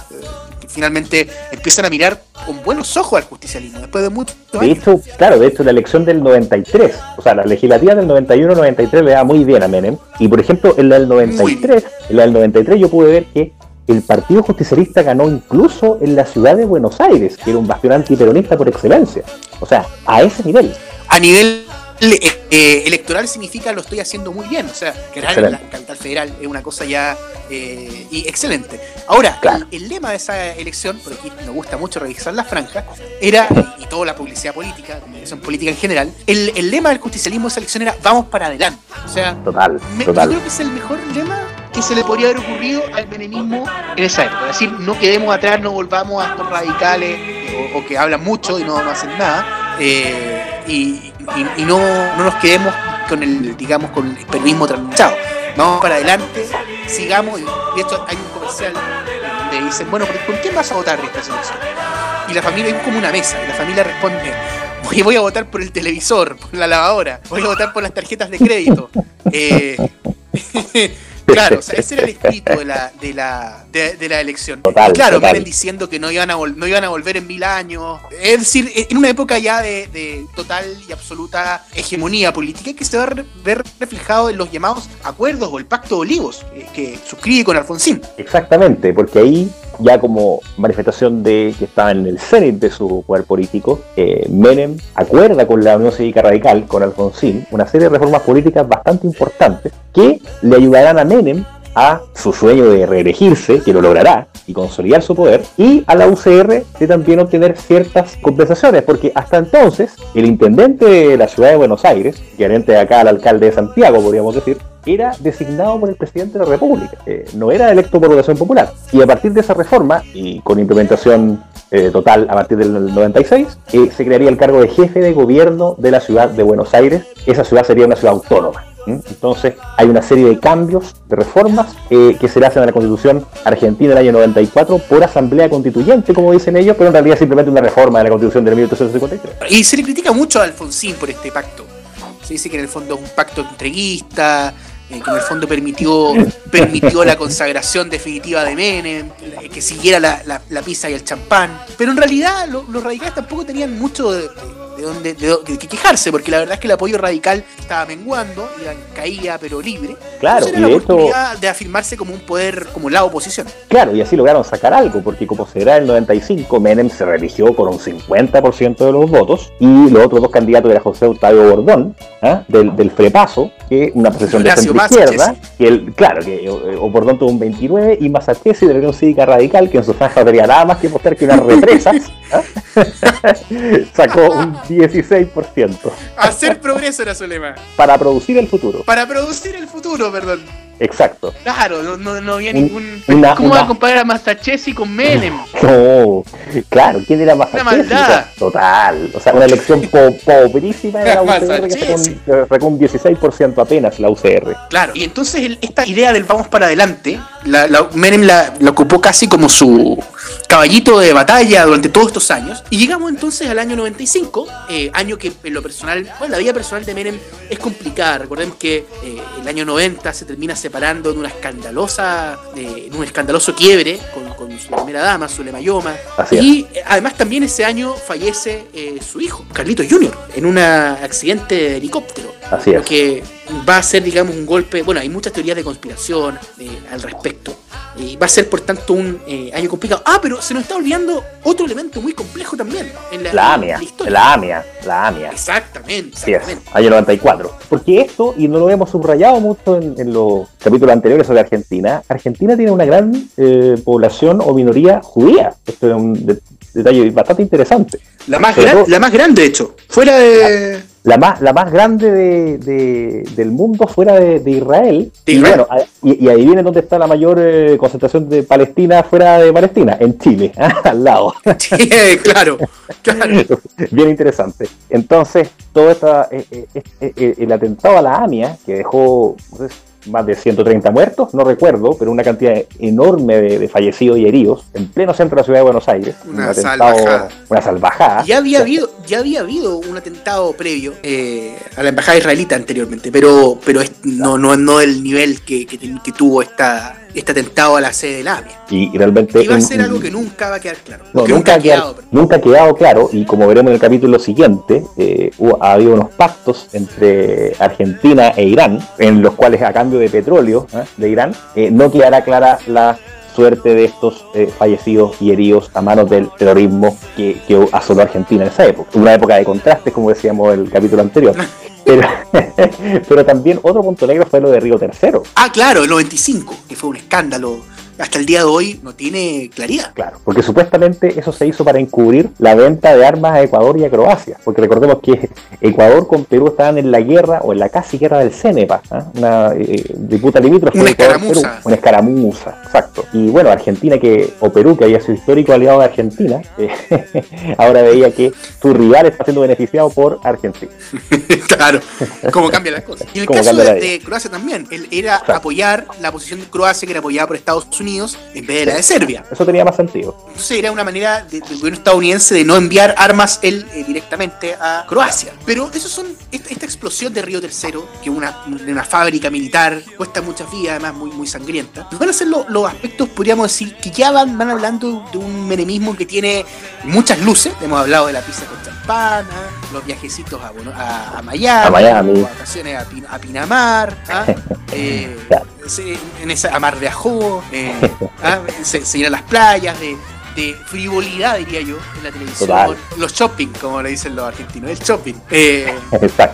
Finalmente empiezan a mirar con buenos ojos al justicialismo después de muchos De hecho, claro, de hecho la elección del 93, o sea, la legislativa del 91-93 le da muy bien a Menem. Y por ejemplo, en la del 93, en la del 93 yo pude ver que el Partido Justicialista ganó incluso en la ciudad de Buenos Aires, que era un bastión antiperonista por excelencia. O sea, a ese nivel. a nivel eh, electoral significa lo estoy haciendo muy bien. O sea, en la capital federal es una cosa ya eh, y excelente. Ahora, Claro. el, el lema de esa elección, por aquí me gusta mucho revisar la franja, era, y toda la publicidad política, comunicación política en general, el, el lema del justicialismo de esa elección era vamos para adelante. O sea, Total, me- yo creo que es el mejor lema que se le podría haber ocurrido al menemismo en esa época. Es decir, no quedemos atrás, no volvamos a estos radicales o, o que hablan mucho y no, no hacen nada. eh, y y- no, no nos quedemos con el, digamos, con el peronismo trasnochado. Vamos para adelante, sigamos. Y hecho, hay un comercial le dicen, bueno, ¿con quién vas a votar esta selección? Y la familia es como una mesa, y la familia responde, voy, a votar por el televisor, por la lavadora, voy a votar por las tarjetas de crédito. Eh, Claro, ese era el espíritu de la, de, la elección. Total, y claro, total. vienen diciendo que no iban, a no iban a volver en mil años. Es decir, en una época ya de, de total y absoluta hegemonía política que se va a ver reflejado en los llamados acuerdos o el pacto de olivos que, que suscribe con Alfonsín. Exactamente, porque ahí ya como manifestación de que estaba en el cenit de su poder político, eh, Menem acuerda con la Unión Cívica Radical, con Alfonsín, una serie de reformas políticas bastante importantes que le ayudarán a Menem a su sueño de reelegirse, que lo logrará, y consolidar su poder, y a la UCR de también obtener ciertas compensaciones, porque hasta entonces el intendente de la ciudad de Buenos Aires, equivalente acá al alcalde de Santiago, podríamos decir, era designado por el presidente de la República, eh, no era electo por votación popular. Y a partir de esa reforma, y con implementación eh, total a partir del 96, eh, se crearía el cargo de jefe de gobierno de la ciudad de Buenos Aires. Esa ciudad sería una ciudad autónoma. ¿M? Entonces hay una serie de cambios, de reformas eh, que se le hacen a la constitución argentina del año 94 por asamblea constituyente, como dicen ellos, pero en realidad simplemente una reforma de la constitución del 1853. Y se le critica mucho a Alfonsín por este pacto. Se dice que en el fondo es un pacto entreguista, eh, que en el fondo permitió, permitió la consagración definitiva de Menem, eh, que siguiera la, la, la pizza y el champán. Pero en realidad lo- los radicales tampoco tenían mucho de, de donde, de, de que quejarse, porque la verdad es que el apoyo radical estaba menguando, iba, caía pero libre. Claro, y era de la oportunidad de afirmarse como un poder, como la oposición. Claro, y así lograron sacar algo, porque como se verá en el 95, Menem se religió con un 50% de los votos, y los otros dos candidatos era José Octavio Bordón, ¿ah? del, del Frepaso, que una posición de Centro izquierda, que él, claro, que eh, o Bordón tuvo un 29, y Masachesi de la Unión Cívica Radical, que en su franja no tenía nada más que mostrar que unas represas, ¿ah? sacó un 16% Hacer progreso era su lema. para producir el futuro. Para producir el futuro, perdón. Exacto. Claro, no, no, no había ningún. una- ¿Cómo una- va a comparar a Mastachesi con Menem? No, claro, ¿quién era maldad. Total, o sea, una elección po pobrísima de la UCR que sacó Masachesi. un, que sacó un 16% apenas la UCR. Claro, y entonces el- esta idea del vamos para adelante, la, la- Menem la, la ocupó casi como su caballito de batalla durante todos estos años. Y llegamos entonces al año 95, eh, año que en lo personal, bueno, la vida personal de Menem es complicada. Recordemos que eh, el año 90 se termina separando en una escandalosa, eh, en un escandaloso quiebre con, con su primera dama, Zulema Yoma. Así y eh, además también ese año fallece eh, su hijo, Carlitos Jr., en un accidente de helicóptero. Así Lo es. que va a ser, digamos, un golpe. Bueno, hay muchas teorías de conspiración eh, al respecto. Y va a ser, por tanto, un eh, año complicado. Ah, pero se nos está olvidando otro elemento muy complejo también en la, La AMIA, la AMIA, la AMIA. Exactamente, Así es, exactamente. año 94. Porque esto, y no lo hemos subrayado mucho en, en los capítulos anteriores sobre Argentina, Argentina tiene una gran eh, población o minoría judía. Esto es un de- detalle bastante interesante. La más, gran- todo- la más grande, de hecho. Fuera de. la más, la más grande de, de- del mundo fuera de, de Israel. De y bueno, a- y, y adivinen dónde está la mayor eh, concentración de Palestina fuera de Palestina, en Chile, al lado. Sí, claro, claro. Bien interesante. Entonces, todo esta, eh, eh, eh, eh, el atentado a la AMIA, que dejó no sé, más de 130 muertos, no recuerdo, pero una cantidad enorme de, de fallecidos y heridos, en pleno centro de la ciudad de Buenos Aires. Una un atentado, salvajada. Una salvajada. Ya había habido, ya había habido un atentado previo eh, a la embajada israelita anteriormente, pero, pero es- no, no, no el nivel que, que tuvo esta, este atentado a la sede de la AMIA. Y, y realmente. A ser algo que nunca va a quedar claro. No, que nunca, ha quedado, nunca ha quedado claro, y como veremos en el capítulo siguiente, eh, hubo- ha habido unos pactos entre Argentina e Irán, en los cuales a cambio de petróleo ¿eh? de Irán, eh, no quedará clara la suerte de estos eh, fallecidos y heridos a manos del terrorismo que, que asoló a Argentina en esa época. Una época de contrastes, como decíamos en el capítulo anterior. Pero, pero también otro punto negro fue lo de Río Tercero. Ah, claro, el 95, que fue un escándalo. Hasta el día de hoy no tiene claridad. Claro, porque supuestamente eso se hizo para encubrir la venta de armas a Ecuador y a Croacia. Porque recordemos que Ecuador con Perú estaban en la guerra o en la casi guerra del CENEPA, ¿ah? una eh, disputa limítrofe. Una escaramuza. Una escaramuza, exacto. Y bueno, Argentina que, o Perú, que había sido histórico aliado de Argentina, eh, ahora veía que su rival está siendo beneficiado por Argentina. claro, cómo cambian las cosas. Y en el caso de, Croacia también, él era Exacto. apoyar la posición de Croacia, que era apoyada por Estados Unidos, Unidos en vez de la de Serbia. Eso tenía más sentido. Entonces era una manera del gobierno estadounidense de no enviar armas él eh, directamente a Croacia. Pero eso son esta, esta explosión de Río Tercero, que una, una fábrica militar cuesta muchas vidas, además muy, muy sangrienta, van a ser lo- los aspectos, podríamos decir, que ya van, van hablando de un menemismo que tiene muchas luces. Hemos hablado de la pizza con champana, los viajecitos a, bueno, a, a Miami, A Miami. vacaciones a, Pin- a Pinamar, ¿ah? Eh, en esa, a Mar de Ajó, eh, se, se ir a las playas de, de frivolidad, diría yo, en la televisión. Total. Los shopping, como le dicen los argentinos, el shopping. Eh,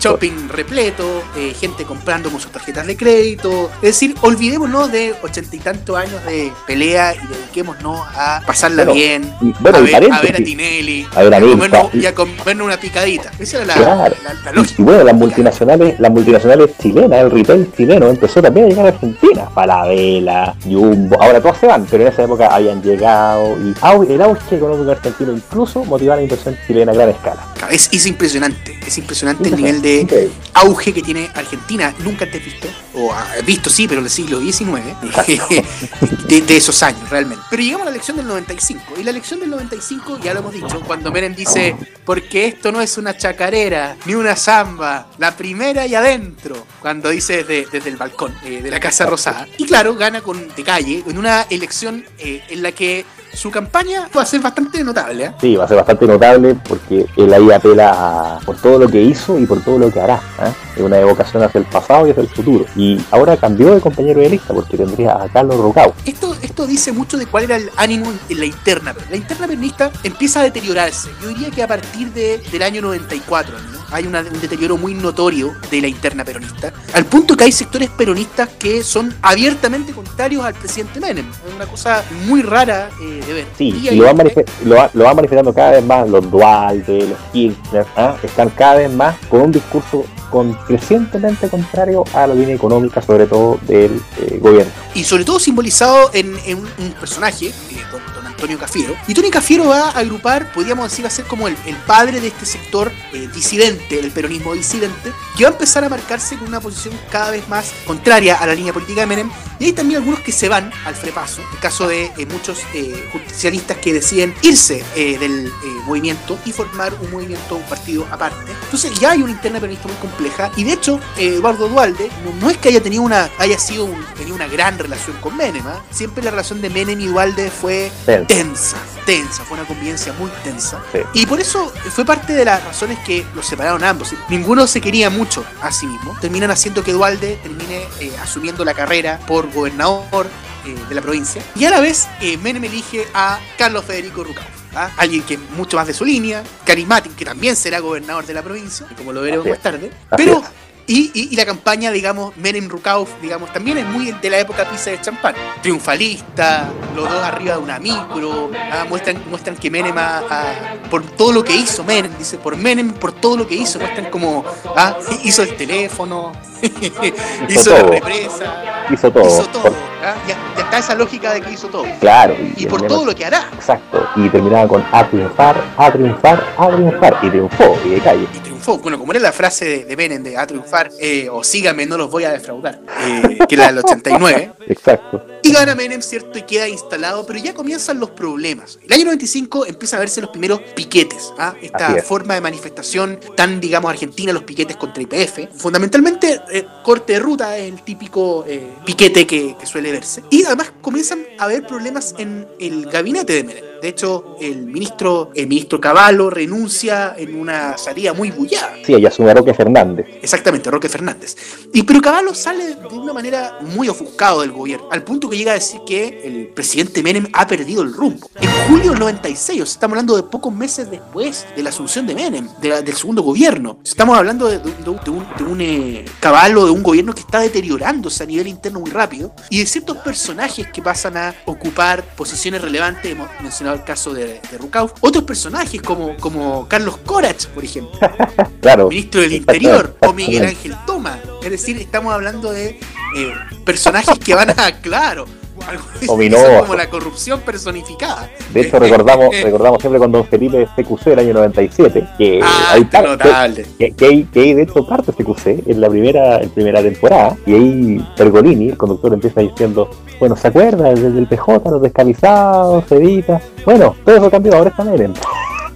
shopping repleto, eh, gente comprando con sus tarjetas de crédito. Es decir, olvidémonos de ochenta y tantos años de pelea y dediquémonos a pasarla Bueno, bien, y- bueno, a, ver, a ver a. Tinelli, A ver a comernos, y a comernos una picadita. Esa era la, Claro. la- la lógica. y bueno, las multinacionales, las multinacionales chilenas, el retail chileno empezó también a llegar a Argentina. Falabella, Jumbo, ahora todas se van, pero en esa época habían llegado y au- el auge económico argentino incluso motivaba la inversión chilena a gran escala. Es, es impresionante, es impresionante el nivel de increíble. auge que tiene Argentina. Nunca antes visto, o ah, visto sí, pero del siglo XIX, de, de esos años realmente. Pero llegamos a la elección del 95, y la elección del 95, ya lo hemos dicho, cuando Menem dice, porque esto no es una chacarera, ni una samba, la primera y adentro, cuando dice desde, desde el balcón eh, de la Casa Rosada. Y claro, gana con de calle, en una elección eh, en la que su campaña va a ser bastante notable. ¿eh? Sí, va a ser bastante notable porque él ahí apela a- por todo lo que hizo y por todo lo que hará. ¿eh? Es una evocación hacia el pasado y hacia el futuro. Y ahora cambió de compañero de lista porque tendría a Carlos Rocao. Esto, esto dice mucho de cuál era el ánimo en la interna. La interna peronista empieza a deteriorarse. Yo diría que a partir de, del año 94 ¿no? Hay una- un deterioro muy notorio de la interna peronista, al punto que hay sectores peronistas que son abiertamente contrarios al presidente Menem. Es una cosa muy rara eh, de ver. Sí, Y lo van, lo, va- lo van manifestando cada vez más los Dualde, los Kirchner, ¿ah? están cada vez más con un discurso con, crecientemente contrario a la línea económica, sobre todo del eh, gobierno. y sobre todo simbolizado en, en un, personaje, eh, don, don Antonio Cafiero. Y Tony Cafiero va a agrupar, podríamos decir, va a ser como el, el padre de este sector eh, disidente, el peronismo disidente, que va a empezar a marcarse con una posición cada vez más contraria a la línea política de Menem. Y hay también algunos que se van al frepaso, el caso de eh, muchos eh, justicialistas que deciden irse eh, del eh, movimiento y formar un movimiento, un partido aparte. Entonces ya hay una interna peronista muy compleja y de hecho eh, Eduardo Dualde no, no es que haya tenido una haya sido un- tenido una gran relación con Menem, ¿ah? siempre la relación de Menem y Dualde fue Tensa. tensa, tensa, fue una convivencia muy tensa. Sí. Y por eso fue parte de las razones que los separaron a ambos. Ninguno se quería mucho a sí mismo. Terminan haciendo que Dualde termine eh, asumiendo la carrera por gobernador eh, de la provincia. Y a la vez eh, Menem elige a Carlos Federico Rucao. ¿ah? Alguien que es mucho más de su línea, carismático, que también será gobernador de la provincia, como lo veremos más tarde. Pero. Y, y- y la campaña, digamos, Menem Rukauf, digamos, también es muy de la época pizza de champán. Triunfalista, los dos arriba de una micro, ah, muestran, muestran que Menem, ha- por todo lo que hizo Menem, dice, por Menem, por todo lo que hizo, muestran como, ah, hizo el teléfono, hizo, la represa, Hizo todo. hizo todo. Ah, ya, ya está esa lógica de que hizo todo. claro. Y por todo lo que hará. Exacto. Y terminaba con a triunfar, a triunfar, a triunfar. Y triunfó, y de calle. y triunfó. Bueno, como era la frase de, de Menem de a triunfar, eh, o sígame, no los voy a defraudar, eh, que era del 89. Exacto. Y gana Menem, ¿cierto? Y queda instalado, pero ya comienzan los problemas. El año 95 empieza a verse los primeros piquetes, ¿ah? esta es. forma de manifestación tan, digamos, argentina, los piquetes contra IPF. Fundamentalmente, eh, corte de ruta es el típico eh, piquete que, que suele verse. Y además comienzan a haber problemas en el gabinete de Menem. De hecho, el ministro, el ministro Cavallo renuncia en una salida muy bullada. Sí, ella asume a Roque Fernández. Exactamente, Roque Fernández. Y pero Caballo sale de una manera muy ofuscado del gobierno, al punto que llega a decir que el presidente Menem ha perdido el rumbo. En julio del 96, o sea, estamos hablando de pocos meses después de la asunción de Menem, de la- del segundo gobierno. Estamos hablando de, de- de un, de un, de un, eh, Caballo, de un gobierno que está deteriorándose a nivel interno muy rápido, y de ciertos personajes que pasan a ocupar posiciones relevantes, hemos mencionado el caso de, de otros personajes como, como Carlos Corach, por ejemplo Claro. ministro del Interior o Miguel. Ángel Toma. Es decir, estamos hablando de eh, personajes que van a, claro, Dominó. como la corrupción personificada. De hecho, recordamos, recordamos siempre con Don Felipe CQC del año 97, que Ah, hay parte, notable. que, que hay, que hay de hecho parte CQC en la primera, en primera temporada, y ahí Pergolini, el conductor, empieza diciendo, bueno, ¿se acuerda? Desde el PJ, los descamisados, Cevita. Bueno, todo eso cambió, ahora está Menem.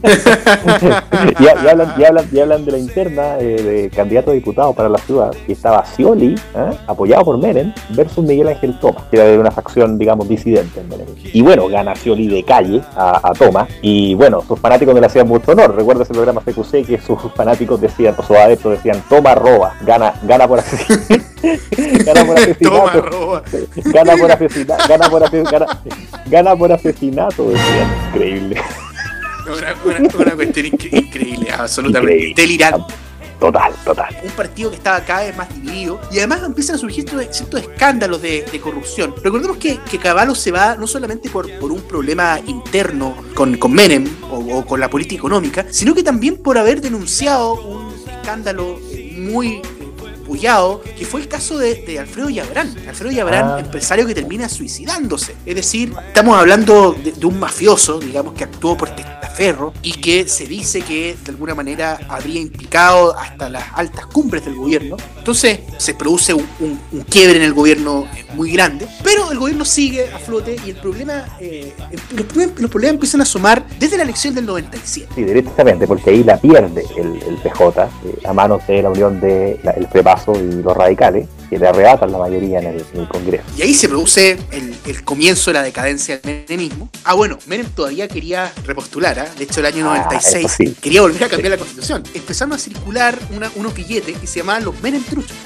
y, hablan, y, hablan, y hablan de la interna eh, de candidato a diputado para la ciudad, y estaba Scioli, ¿eh? apoyado por Menem, versus Miguel Ángel Thomas, que era de una facción, digamos, disidente en Menem. Y bueno, gana Scioli de calle a, a Thomas, y bueno, sus fanáticos no le hacían mucho honor. Recuerda ese programa CQC que sus fanáticos decían, o sus adeptos decían, Toma roba, gana, gana por asesinato. gana por Toma, asesinato. roba. gana por asesinato. Gana por asesinato. Gana, gana por asesinato, decían. Increíble. Una, una- una cuestión incre- increíble, absolutamente Increíble. delirante. Total, total. un partido que estaba cada vez más dividido y además empiezan a surgir ciertos, escándalos de, de corrupción. Recordemos que, que Caballo se va no solamente por, por un problema interno con, con Menem o, o con la política económica, sino que también por haber denunciado un escándalo muy pullado, que fue el caso de, de Alfredo Yabrán. Alfredo Yabrán, Ah. empresario que termina suicidándose. Es decir, estamos hablando de, de un mafioso, digamos, que actuó por testaferro y que se dice que de alguna manera habría implicado hasta las altas cumbres del gobierno. Entonces se produce un, un- un quiebre en el gobierno muy grande, pero el gobierno sigue a flote y el problema, eh, los, problemas, los problemas empiezan a asomar desde la elección del 97. Sí, directamente, porque ahí la pierde el, el PJ eh, a manos de la unión de la- el Y los radicales, que le arrebatan la mayoría en el, en el Congreso. Y ahí se produce el, el comienzo de la decadencia del menemismo. Ah, bueno, Menem todavía quería repostular, ¿ah? de hecho el año Ah, 96 eso sí. quería volver a cambiar la constitución. Empezaron a circular una- unos billetes que se llamaban los Menem truchos,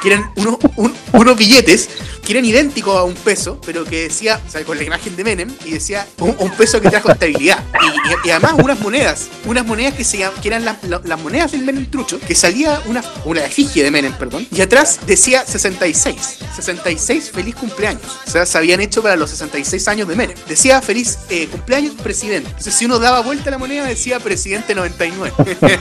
que eran unos, un- unos billetes que eran idénticos a un peso, pero que decía, o sea, con la imagen de Menem, y decía un, un peso que trajo estabilidad. Y, y- y además unas monedas, unas monedas que, se que eran las, la- las monedas del Menem trucho, que salía una, una efigie de Menem, perdón, y atrás decía 66. 66, feliz cumpleaños. O sea, se habían hecho para los 66 años de Menem. Decía feliz eh, cumpleaños, presidente. Entonces, si uno daba vuelta a la moneda, decía presidente 99.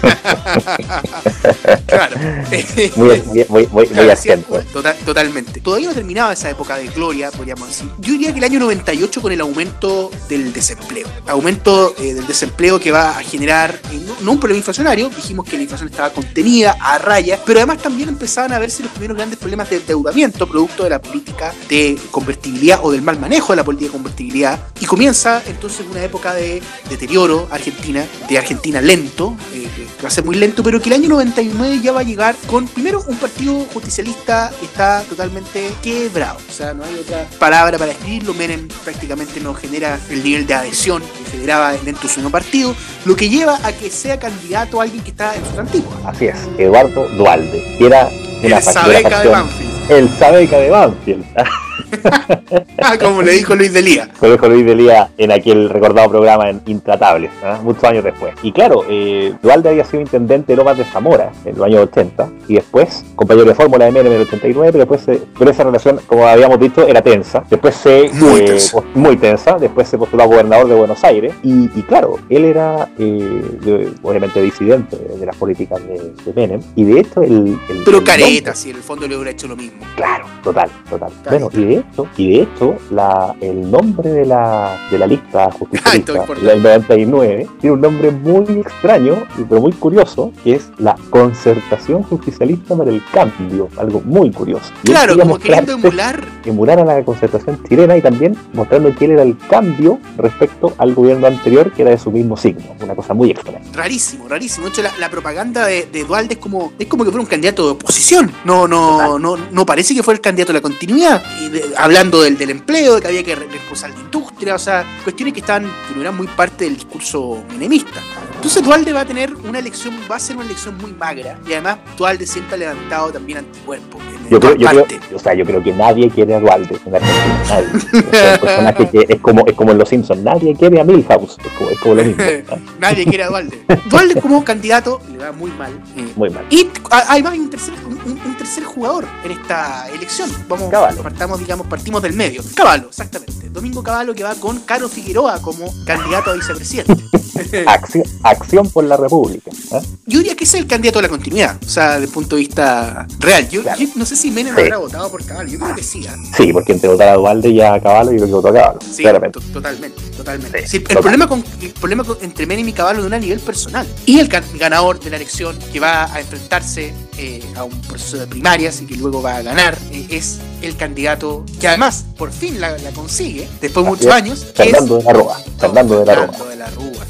claro. Muy, muy, muy, muy, Claro, acento. total- totalmente. Todavía no terminaba esa época de gloria, podríamos decir. Yo diría que el año 98 con el aumento del desempleo. Aumento eh, del desempleo que va a generar eh, no, no un problema inflacionario, dijimos que la inflación estaba contenida, a raya, pero además también empezaban a verse los primeros grandes problemas de endeudamiento producto de la política de convertibilidad o del mal manejo de la política de convertibilidad. Y comienza entonces una época de deterioro Argentina, de Argentina lento, eh, que va a ser muy lento, pero que el año 99 ya va a llegar con primero un partido justicialista que está totalmente quebrado. O sea, no hay otra palabra para escribirlo. Menem prácticamente no genera el nivel de adhesión que generaba dentro de su partido, lo que lleva a que sea candidato alguien que está en su antigua. Así es, Eduardo Dualde, era El Sabeca de Banfield. El Sabeca de Banfield. Ah, como le dijo Luis Delía. Lo dijo Luis Delía en aquel recordado programa en Intratables, muchos años después. Y claro, eh, Dualde había sido intendente de Lomas de Zamora en los años 80 y después compañero de fórmula de Menem en el 89, pero después se- pero esa relación, como habíamos dicho, era tensa. Después se Muy eh, tensa. pos- muy tensa. Después se postuló a gobernador de Buenos Aires y, y claro, él era eh, de- obviamente disidente de, de las políticas de, de Menem y de hecho el, el- Pero el careta, si en el fondo le hubiera hecho lo mismo. Claro, total, total. Bueno, y de hecho, y de hecho, la, el nombre de la, de la lista justicialista del 99 tiene un nombre muy extraño, pero muy curioso, que es la Concertación Justicialista para el Cambio, algo muy curioso. Y Claro, como queriendo emular emular a la concertación chilena y también mostrando que él era el cambio respecto al gobierno anterior que era de su mismo signo, una cosa muy extraña. rarísimo, rarísimo. De hecho, la, la propaganda de, de Dualde es como, es como que fuera un candidato de oposición. No, no, no, no parece que fuera el candidato de la continuidad. Y de- hablando del, del empleo, de que había que re- reforzar la industria, o sea, cuestiones que están, que no eran muy parte del discurso menemista. Entonces Dualde va a tener una elección, va a ser una elección muy magra. Y además Dualde siempre ha levantado también anticuerpos. Yo creo, yo, creo, o sea, yo creo que nadie quiere a Dualde en Argentina, nadie. O sea, un personaje que es como, es como en Los Simpsons, nadie quiere a Milhouse, es como, es como lo mismo. Nadie quiere a Dualde. Dualde como candidato le va muy mal. Eh, Muy mal. Y además hay un tercer, un tercer jugador en esta elección. Vamos, Caballo. partamos, digamos, partimos del medio. Caballo, exactamente. Domingo Caballo que va con Caro Figueroa como candidato a vicepresidente. Acción, acción por la República. ¿eh? Yo diría que ese es el candidato a la continuidad, o sea, desde el punto de vista real. Yo, Claro. yo no sé si Menem Sí. habrá votado por Caballo, yo creo que sí. ¿ah? Sí, porque entre votar a Dualde y a Caballo, yo creo que votó a Caballo, Sí, claramente. totalmente, totalmente. Sí, Sí, el total. problema, con, el problema con- entre Menem y Caballo de una nivel personal. Y el ganador de la elección que va a enfrentarse eh, a un proceso de primarias y que luego va a ganar eh, es el candidato que además por fin la, la consigue después de muchos es. años. Fernando de la Rúa. Fernando de la Rúa. De la Rúa.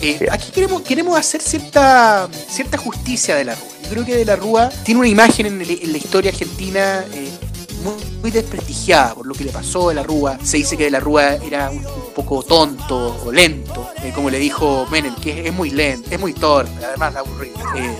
Eh, aquí queremos, queremos hacer cierta, cierta justicia de la Rúa. Yo creo que de la Rúa tiene una imagen en, el- en la historia argentina eh, muy, muy desprestigiada por lo que le pasó a la Rúa. Se dice que de la Rúa era un, un poco tonto o lento, eh, como le dijo Menem, que es, es muy lento, es muy torpe, además de aburrido. Eh,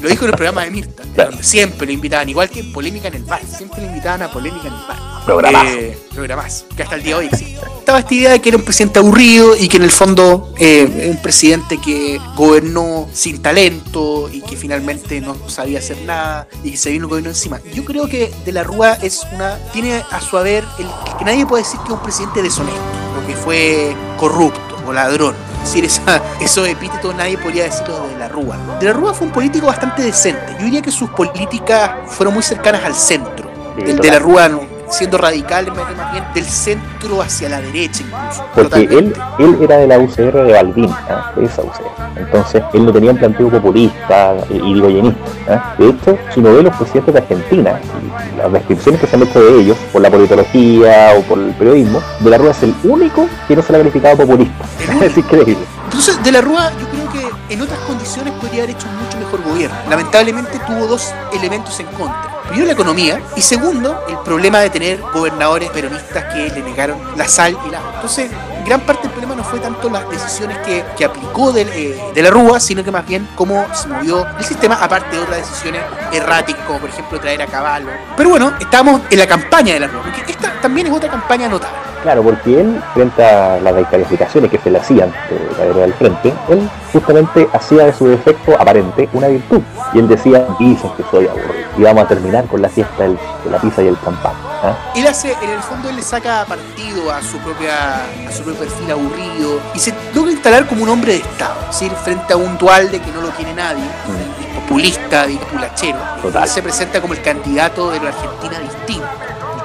lo dijo en el programa de Mirta, donde siempre lo invitaban, igual que en Polémica en el Bar, siempre lo invitaban a Polémica en el Bar. Programazo. Eh, programazo, que hasta el día de hoy existe. Estaba esta idea de que era un presidente aburrido y que en el fondo eh, era un presidente que gobernó sin talento y que finalmente no sabía hacer nada y que se vino el gobierno encima. Yo creo que De la Rúa es una tiene a su haber el que nadie puede decir que es un presidente deshonesto o que fue corrupto o ladrón. Es decir, esa, esos epítetos nadie podría decirlo de la Rúa. De la Rúa fue un político bastante decente. Yo diría que sus políticas fueron muy cercanas al centro. Sí, El de la Rúa no, siendo radical más bien del centro hacia la derecha incluso. Porque él, él era de la UCR de Balbín, ¿ah? de esa UCR. Entonces, él no tenía un planteo populista y, y digoyenista. ¿ah? De hecho, si uno ve los presidentes de Argentina y las descripciones que se han hecho de ellos, por la politología o por el periodismo, De la Rúa es el único que no se le ha calificado populista. Es increíble. Entonces, De la Rúa, yo creo que en otras condiciones podría haber hecho un mucho mejor gobierno. Lamentablemente tuvo dos elementos en contra. Primero, la economía. Y segundo, el problema de tener gobernadores peronistas que le negaron la sal y agua. Entonces, gran parte del problema no fue tanto las decisiones que, que aplicó de, eh, de la Rúa, sino que más bien cómo se movió el sistema, aparte de otras decisiones erráticas, como por ejemplo traer a caballo. Pero bueno, estamos en la campaña de la Rúa, porque esta también es otra campaña notable. Claro, porque él, frente a las descalificaciones que se le hacían de la guerra del frente, él justamente hacía de su defecto aparente una virtud. Y él decía, dicen que soy aburrido. Y vamos a terminar con la fiesta del- de la pizza y el champán. ¿ah? Él hace, en el fondo él le saca partido a su propia, a su propio perfil aburrido y se logra instalar como un hombre de Estado, es decir, frente a un dualde que no lo quiere nadie, es populista, y populachero. Total. Él se presenta como el candidato de la Argentina distinta,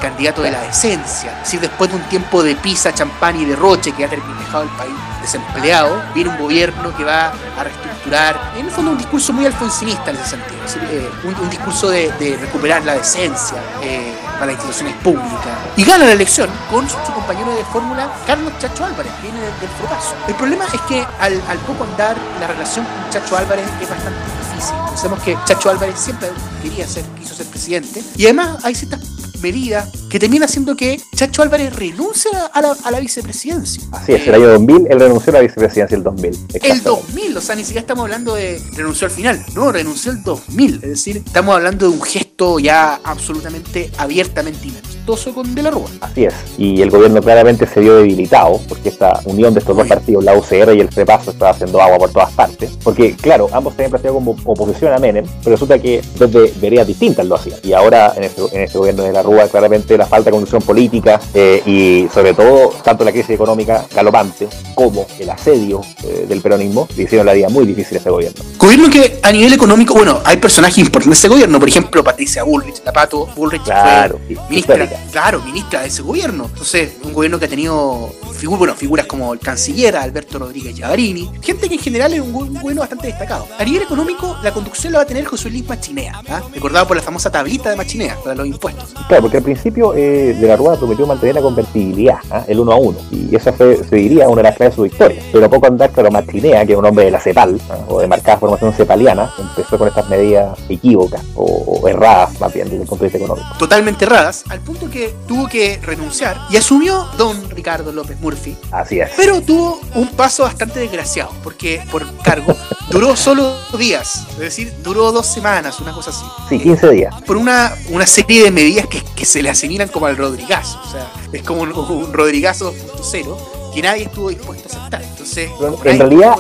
candidato de la decencia. Es decir, después de un tiempo de pizza, champán y derroche que ha dejado el país desempleado, viene un gobierno que va a reestructurar, en el fondo un discurso muy alfonsinista en ese sentido, es decir, eh, un, un discurso de, de recuperar la decencia eh, para las instituciones públicas. Y gana la elección con su, su compañero de fórmula, Carlos Chacho Álvarez, que viene del, del Fropaso. El problema es que al, al poco andar, la relación con Chacho Álvarez es bastante difícil. Pensemos que Chacho Álvarez siempre quería ser, quiso ser presidente, y además hay ciertas medidas que termina haciendo que Chacho Álvarez renuncie a la, a la vicepresidencia. Así es, el año 2000, él renunció a la vicepresidencia el 2000. el exactamente. 2000, o sea, ni siquiera estamos hablando de renunció al final, no, renunció el 2000, es decir, estamos hablando de un gesto ya absolutamente abiertamente inamistoso con De la Rúa. Así es. Y el gobierno claramente se vio debilitado porque esta unión de estos dos partidos, la UCR y el FREPASO, estaba haciendo agua por todas partes. Porque, claro, ambos tenían planteado como oposición a Menem, pero resulta que desde veredas distintas lo hacían. Y ahora en este, en este gobierno de la Rúa, claramente la falta de conducción política eh, y sobre todo tanto la crisis económica galopante como el asedio eh, del peronismo le hicieron la vida muy difícil a ese gobierno. Gobierno que a nivel económico, bueno, hay personajes importantes de ese gobierno, por ejemplo, Patricia Bullrich, la Pato Bullrich Claro, fue sí, ministra, histórica. claro, ministra de ese gobierno. Entonces, un gobierno que ha tenido figu- bueno, figuras como el canciller Alberto Rodríguez Llavarini, gente que en general es un gobierno bastante destacado. A nivel económico, la conducción la va a tener José Luis Machinea, ¿ah? recordado por la famosa tablita de Machinea para los impuestos. Claro, porque al principio eh, de la Rúa prometió mantener la convertibilidad, ¿ah? el uno a uno, y esa fue, se diría, una de las claves de su victoria. Pero a poco andar, claro, Machinea, que es un hombre de la CEPAL, ¿ah? o de marcada formación cepaliana, empezó con estas medidas equívocas, o, o erradas, más bien, desde el punto de vista económico. Totalmente erradas, al punto que tuvo que renunciar y asumió don Ricardo López Murphy, Así es. Pero tuvo un paso bastante desgraciado, porque por cargo duró solo días, es decir, duró dos semanas, una cosa así. Sí, 15 días. Por una, una serie de medidas que, que se le asimilan como al Rodrigazo, o sea, es como un, un Rodrigazo 2.0. que nadie estuvo dispuesto a aceptar. Entonces, en realidad,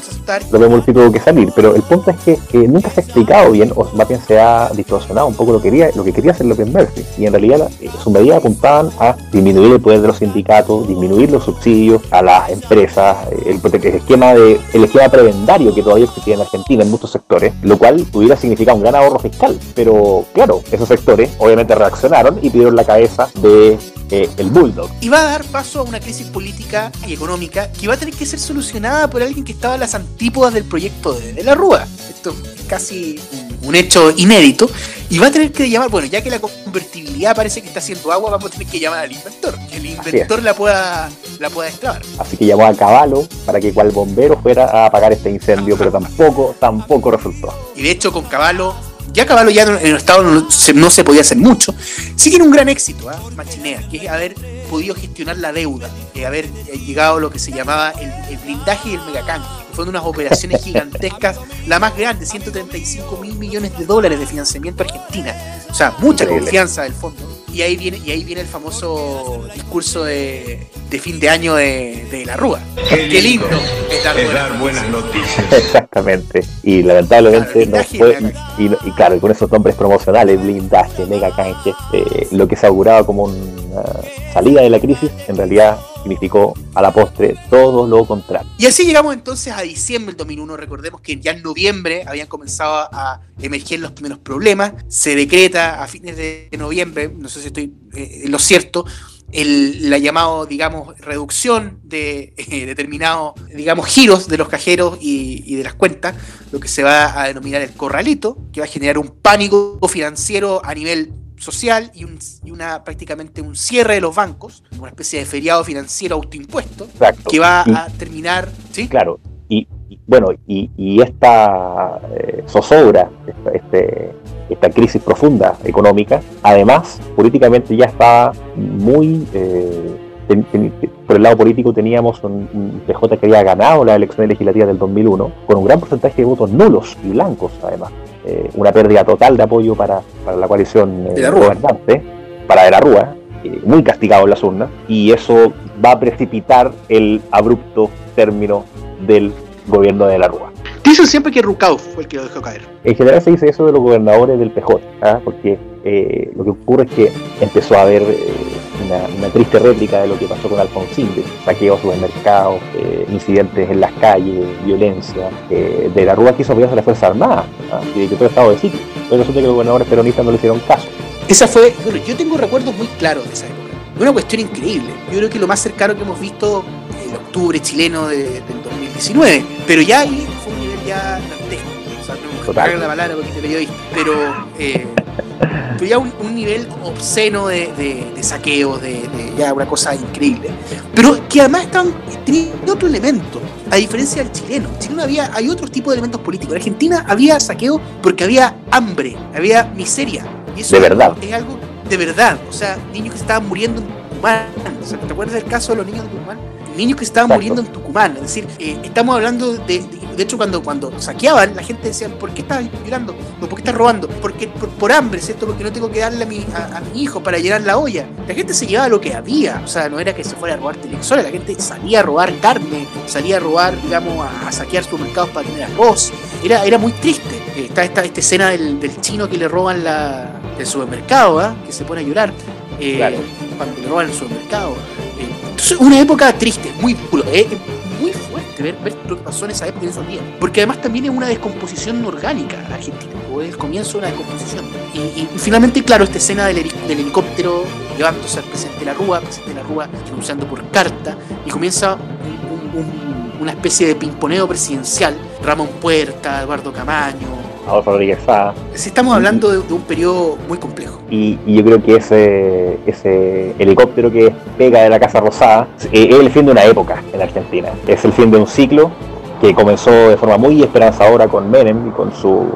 lo vemos tuvo que salir, pero el punto es que nunca se ha explicado bien, o más bien se ha distorsionado un poco lo que quería, lo que quería hacer López Murphy. Y en realidad eh, sus medidas apuntaban a disminuir el poder de los sindicatos, disminuir los subsidios a las empresas, el, esquema de el esquema prebendario que todavía existía en Argentina en muchos sectores, lo cual hubiera significado un gran ahorro fiscal. Pero claro, esos sectores obviamente reaccionaron y pidieron la cabeza de eh, el Bulldog. Y va a dar paso a una crisis política y económica que va a tener que ser solucionada por alguien que estaba a las antípodas del proyecto de, de la Rúa. Esto es casi un hecho inédito. Y va a tener que llamar, bueno, ya que la convertibilidad parece que está haciendo agua, vamos a tener que llamar al inventor. Que el inventor la pueda, la pueda destrabar. Así que llamó a Caballo para que cual bombero fuera a apagar este incendio, pero tampoco, tampoco resultó. Y de hecho con Caballo ya Caballo ya en el Estado no se, podía hacer mucho. Sí tiene un gran éxito, ¿eh? Machinea, que es haber podido gestionar la deuda, de haber llegado a lo que se llamaba el, blindaje y el megacambio. Fueron unas operaciones gigantescas, la más grande, 135 mil millones de dólares de financiamiento a Argentina. O sea, mucha confianza del fondo. Y ahí viene, y ahí viene el famoso discurso de, fin de año de, la Rúa. Qué, lindo, es dar, buenas, noticias. Exactamente. Y lamentablemente no fue. Y, claro, con esos nombres promocionales, blindaje, mega canje, eh, lo que se auguraba como una salida de la crisis, en realidad significó a la postre todo lo contrario. Y así llegamos entonces a diciembre del 2001. Recordemos que ya en noviembre habían comenzado a emerger los primeros problemas. Se decreta a fines de noviembre, no sé si estoy en lo cierto, el, la llamado, digamos, reducción de eh, determinados, digamos, giros de los cajeros y, y, de las cuentas, lo que se va a denominar el corralito, que va a generar un pánico financiero a nivel social y, un, y, una prácticamente un cierre de los bancos, una especie de feriado financiero autoimpuesto, que va a terminar, ¿sí? Claro, y, bueno, y, esta eh, zozobra, esta, este, esta crisis profunda económica, además, políticamente ya estaba muy... Eh, por el lado político teníamos un, PJ que había ganado la elección legislativa del 2001 con un gran porcentaje de votos nulos y blancos además. Eh, una pérdida total de apoyo para, para la coalición eh, gobernante, para de la Rúa, muy castigado en las urnas, y eso va a precipitar el abrupto término del gobierno de la Rúa. Dicen siempre que Rucao fue el que lo dejó caer. En general se dice eso de los gobernadores del PJ, ¿ah? porque lo que ocurre es que empezó a haber una, triste réplica de lo que pasó con Alfonsín, de saqueos supermercados, eh, incidentes en las calles, violencia, eh, de la Rúa quiso apoyarse a la Fuerza Armada ¿ah? y de que todo estado de sitio. Pero resulta que los gobernadores peronistas no le hicieron caso. Esa fue, bueno, yo tengo recuerdos muy claros de esa época. Una cuestión increíble. Yo creo que lo más cercano que hemos visto el octubre chileno de, del 2019. Pero ya ahí fue un ya dantesco. O sea, no la palabra porque te periodista. Pero eh, pero ya un, nivel obsceno de, saqueos, de, ya una cosa increíble. Pero que además están, teniendo otro elemento, a diferencia del chileno. En Chile había, hay otro tipo de elementos políticos. En Argentina había saqueo porque había hambre, había miseria. Y eso de verdad. Es algo de verdad. O sea, niños que estaban muriendo en Tucumán. ¿Te acuerdas del caso de los niños de Tucumán? Niños que estaban muriendo en Tucumán. Es decir, eh, estamos hablando de de hecho, cuando, cuando saqueaban, la gente decía, ¿por qué estás violando? ¿Por qué estás robando? Porque, por, hambre, ¿cierto? Porque no tengo que darle a mi, a, mi hijo para llenar la olla. La gente se llevaba lo que había. O sea, no era que se fuera a robar televisores, la gente salía a robar carne, salía a robar, digamos, a, saquear supermercados para tener arroz. Era, era muy triste. Está esta, esta escena del, chino que le roban la, el supermercado, ¿ah? que se pone a llorar. Eh, cuando le roban el supermercado. Entonces, una época triste, muy. Eh, muy fuerte ver, ver, lo que pasó en esa época en esos días. Porque además también es una descomposición orgánica argentina, o es el comienzo de una descomposición. Y, finalmente, claro, esta escena del, helicóptero llevándose al presidente de la Rúa, presidente de la Rúa anunciando por carta, y comienza una especie de pimponeo presidencial. Ramón Puerta, Eduardo Camaño, Adolfo Rodríguez Sá. estamos hablando de, un periodo muy complejo. Y, yo creo que ese, ese helicóptero que pega de la Casa Rosada eh, es el fin de una época en Argentina. Es el fin de un ciclo que comenzó de forma muy esperanzadora con Menem y con su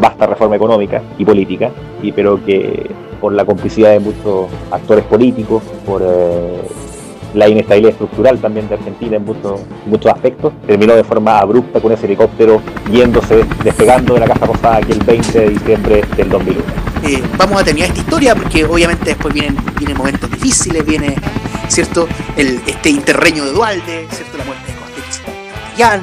vasta reforma económica y política, y pero que por la complicidad de muchos actores políticos, por, eh, la inestabilidad estructural también de Argentina en muchos, muchos aspectos, terminó de forma abrupta con ese helicóptero yéndose, despegando de la Casa Rosada aquí el 20 de diciembre del 2001. Eh, vamos a terminar esta historia porque obviamente después vienen, vienen momentos difíciles, viene, ¿cierto? El, este interreño de Dualde, ¿cierto? La muerte de Castellán,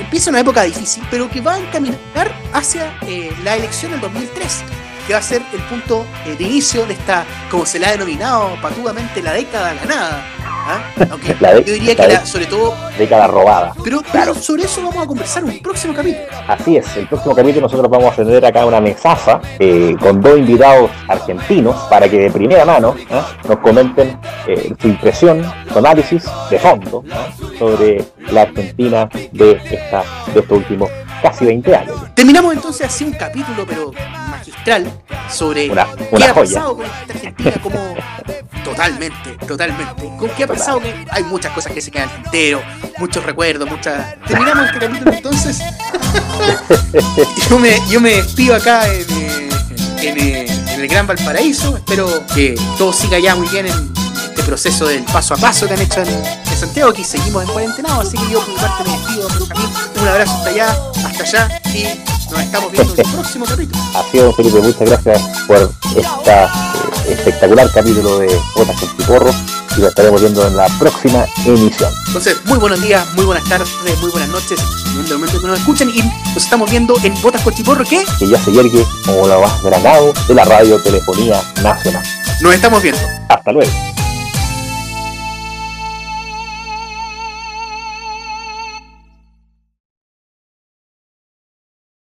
Empieza una época difícil, pero que va a encaminar hacia eh, la elección del 2003 que va a ser el punto eh, de inicio de esta, como se la ha denominado patudamente, la década ganada. ¿Ah? Yo diría que era sobre todo. Década robada. Pero, claro. sobre eso vamos a conversar en un próximo capítulo. Así es, el próximo capítulo nosotros vamos a tener acá una mesaza eh, con dos invitados argentinos para que de primera mano nos comenten eh, su impresión, su análisis de fondo sobre la Argentina de, esta, de estos últimos casi 20 años. Terminamos entonces así un capítulo, pero magistral, sobre qué ha pasado con esta Argentina, como totalmente, totalmente. ¿Con qué ha pasado? Que hay muchas cosas que se quedan entero, muchos recuerdos, muchas. Terminamos este capítulo entonces. yo, me, yo me despido acá en, en, en el Gran Valparaíso. Espero que todo siga ya muy bien en este proceso del paso a paso que han hecho en, Santiago. Aquí seguimos en cuarentena, así que yo por mi parte me despido. Un abrazo hasta allá, hasta allá y nos estamos viendo en el próximo capítulo. Así es, Felipe, muchas gracias por este espectacular capítulo de Botas con Chiporro y lo estaremos viendo en la próxima emisión. Entonces, muy buenos días, muy buenas tardes, muy buenas noches, en el momento que nos escuchan y nos estamos viendo en Botas con Chiporro que... Que ya se yergue como lo más granado de la radio telefonía nacional. Nos estamos viendo. Hasta luego.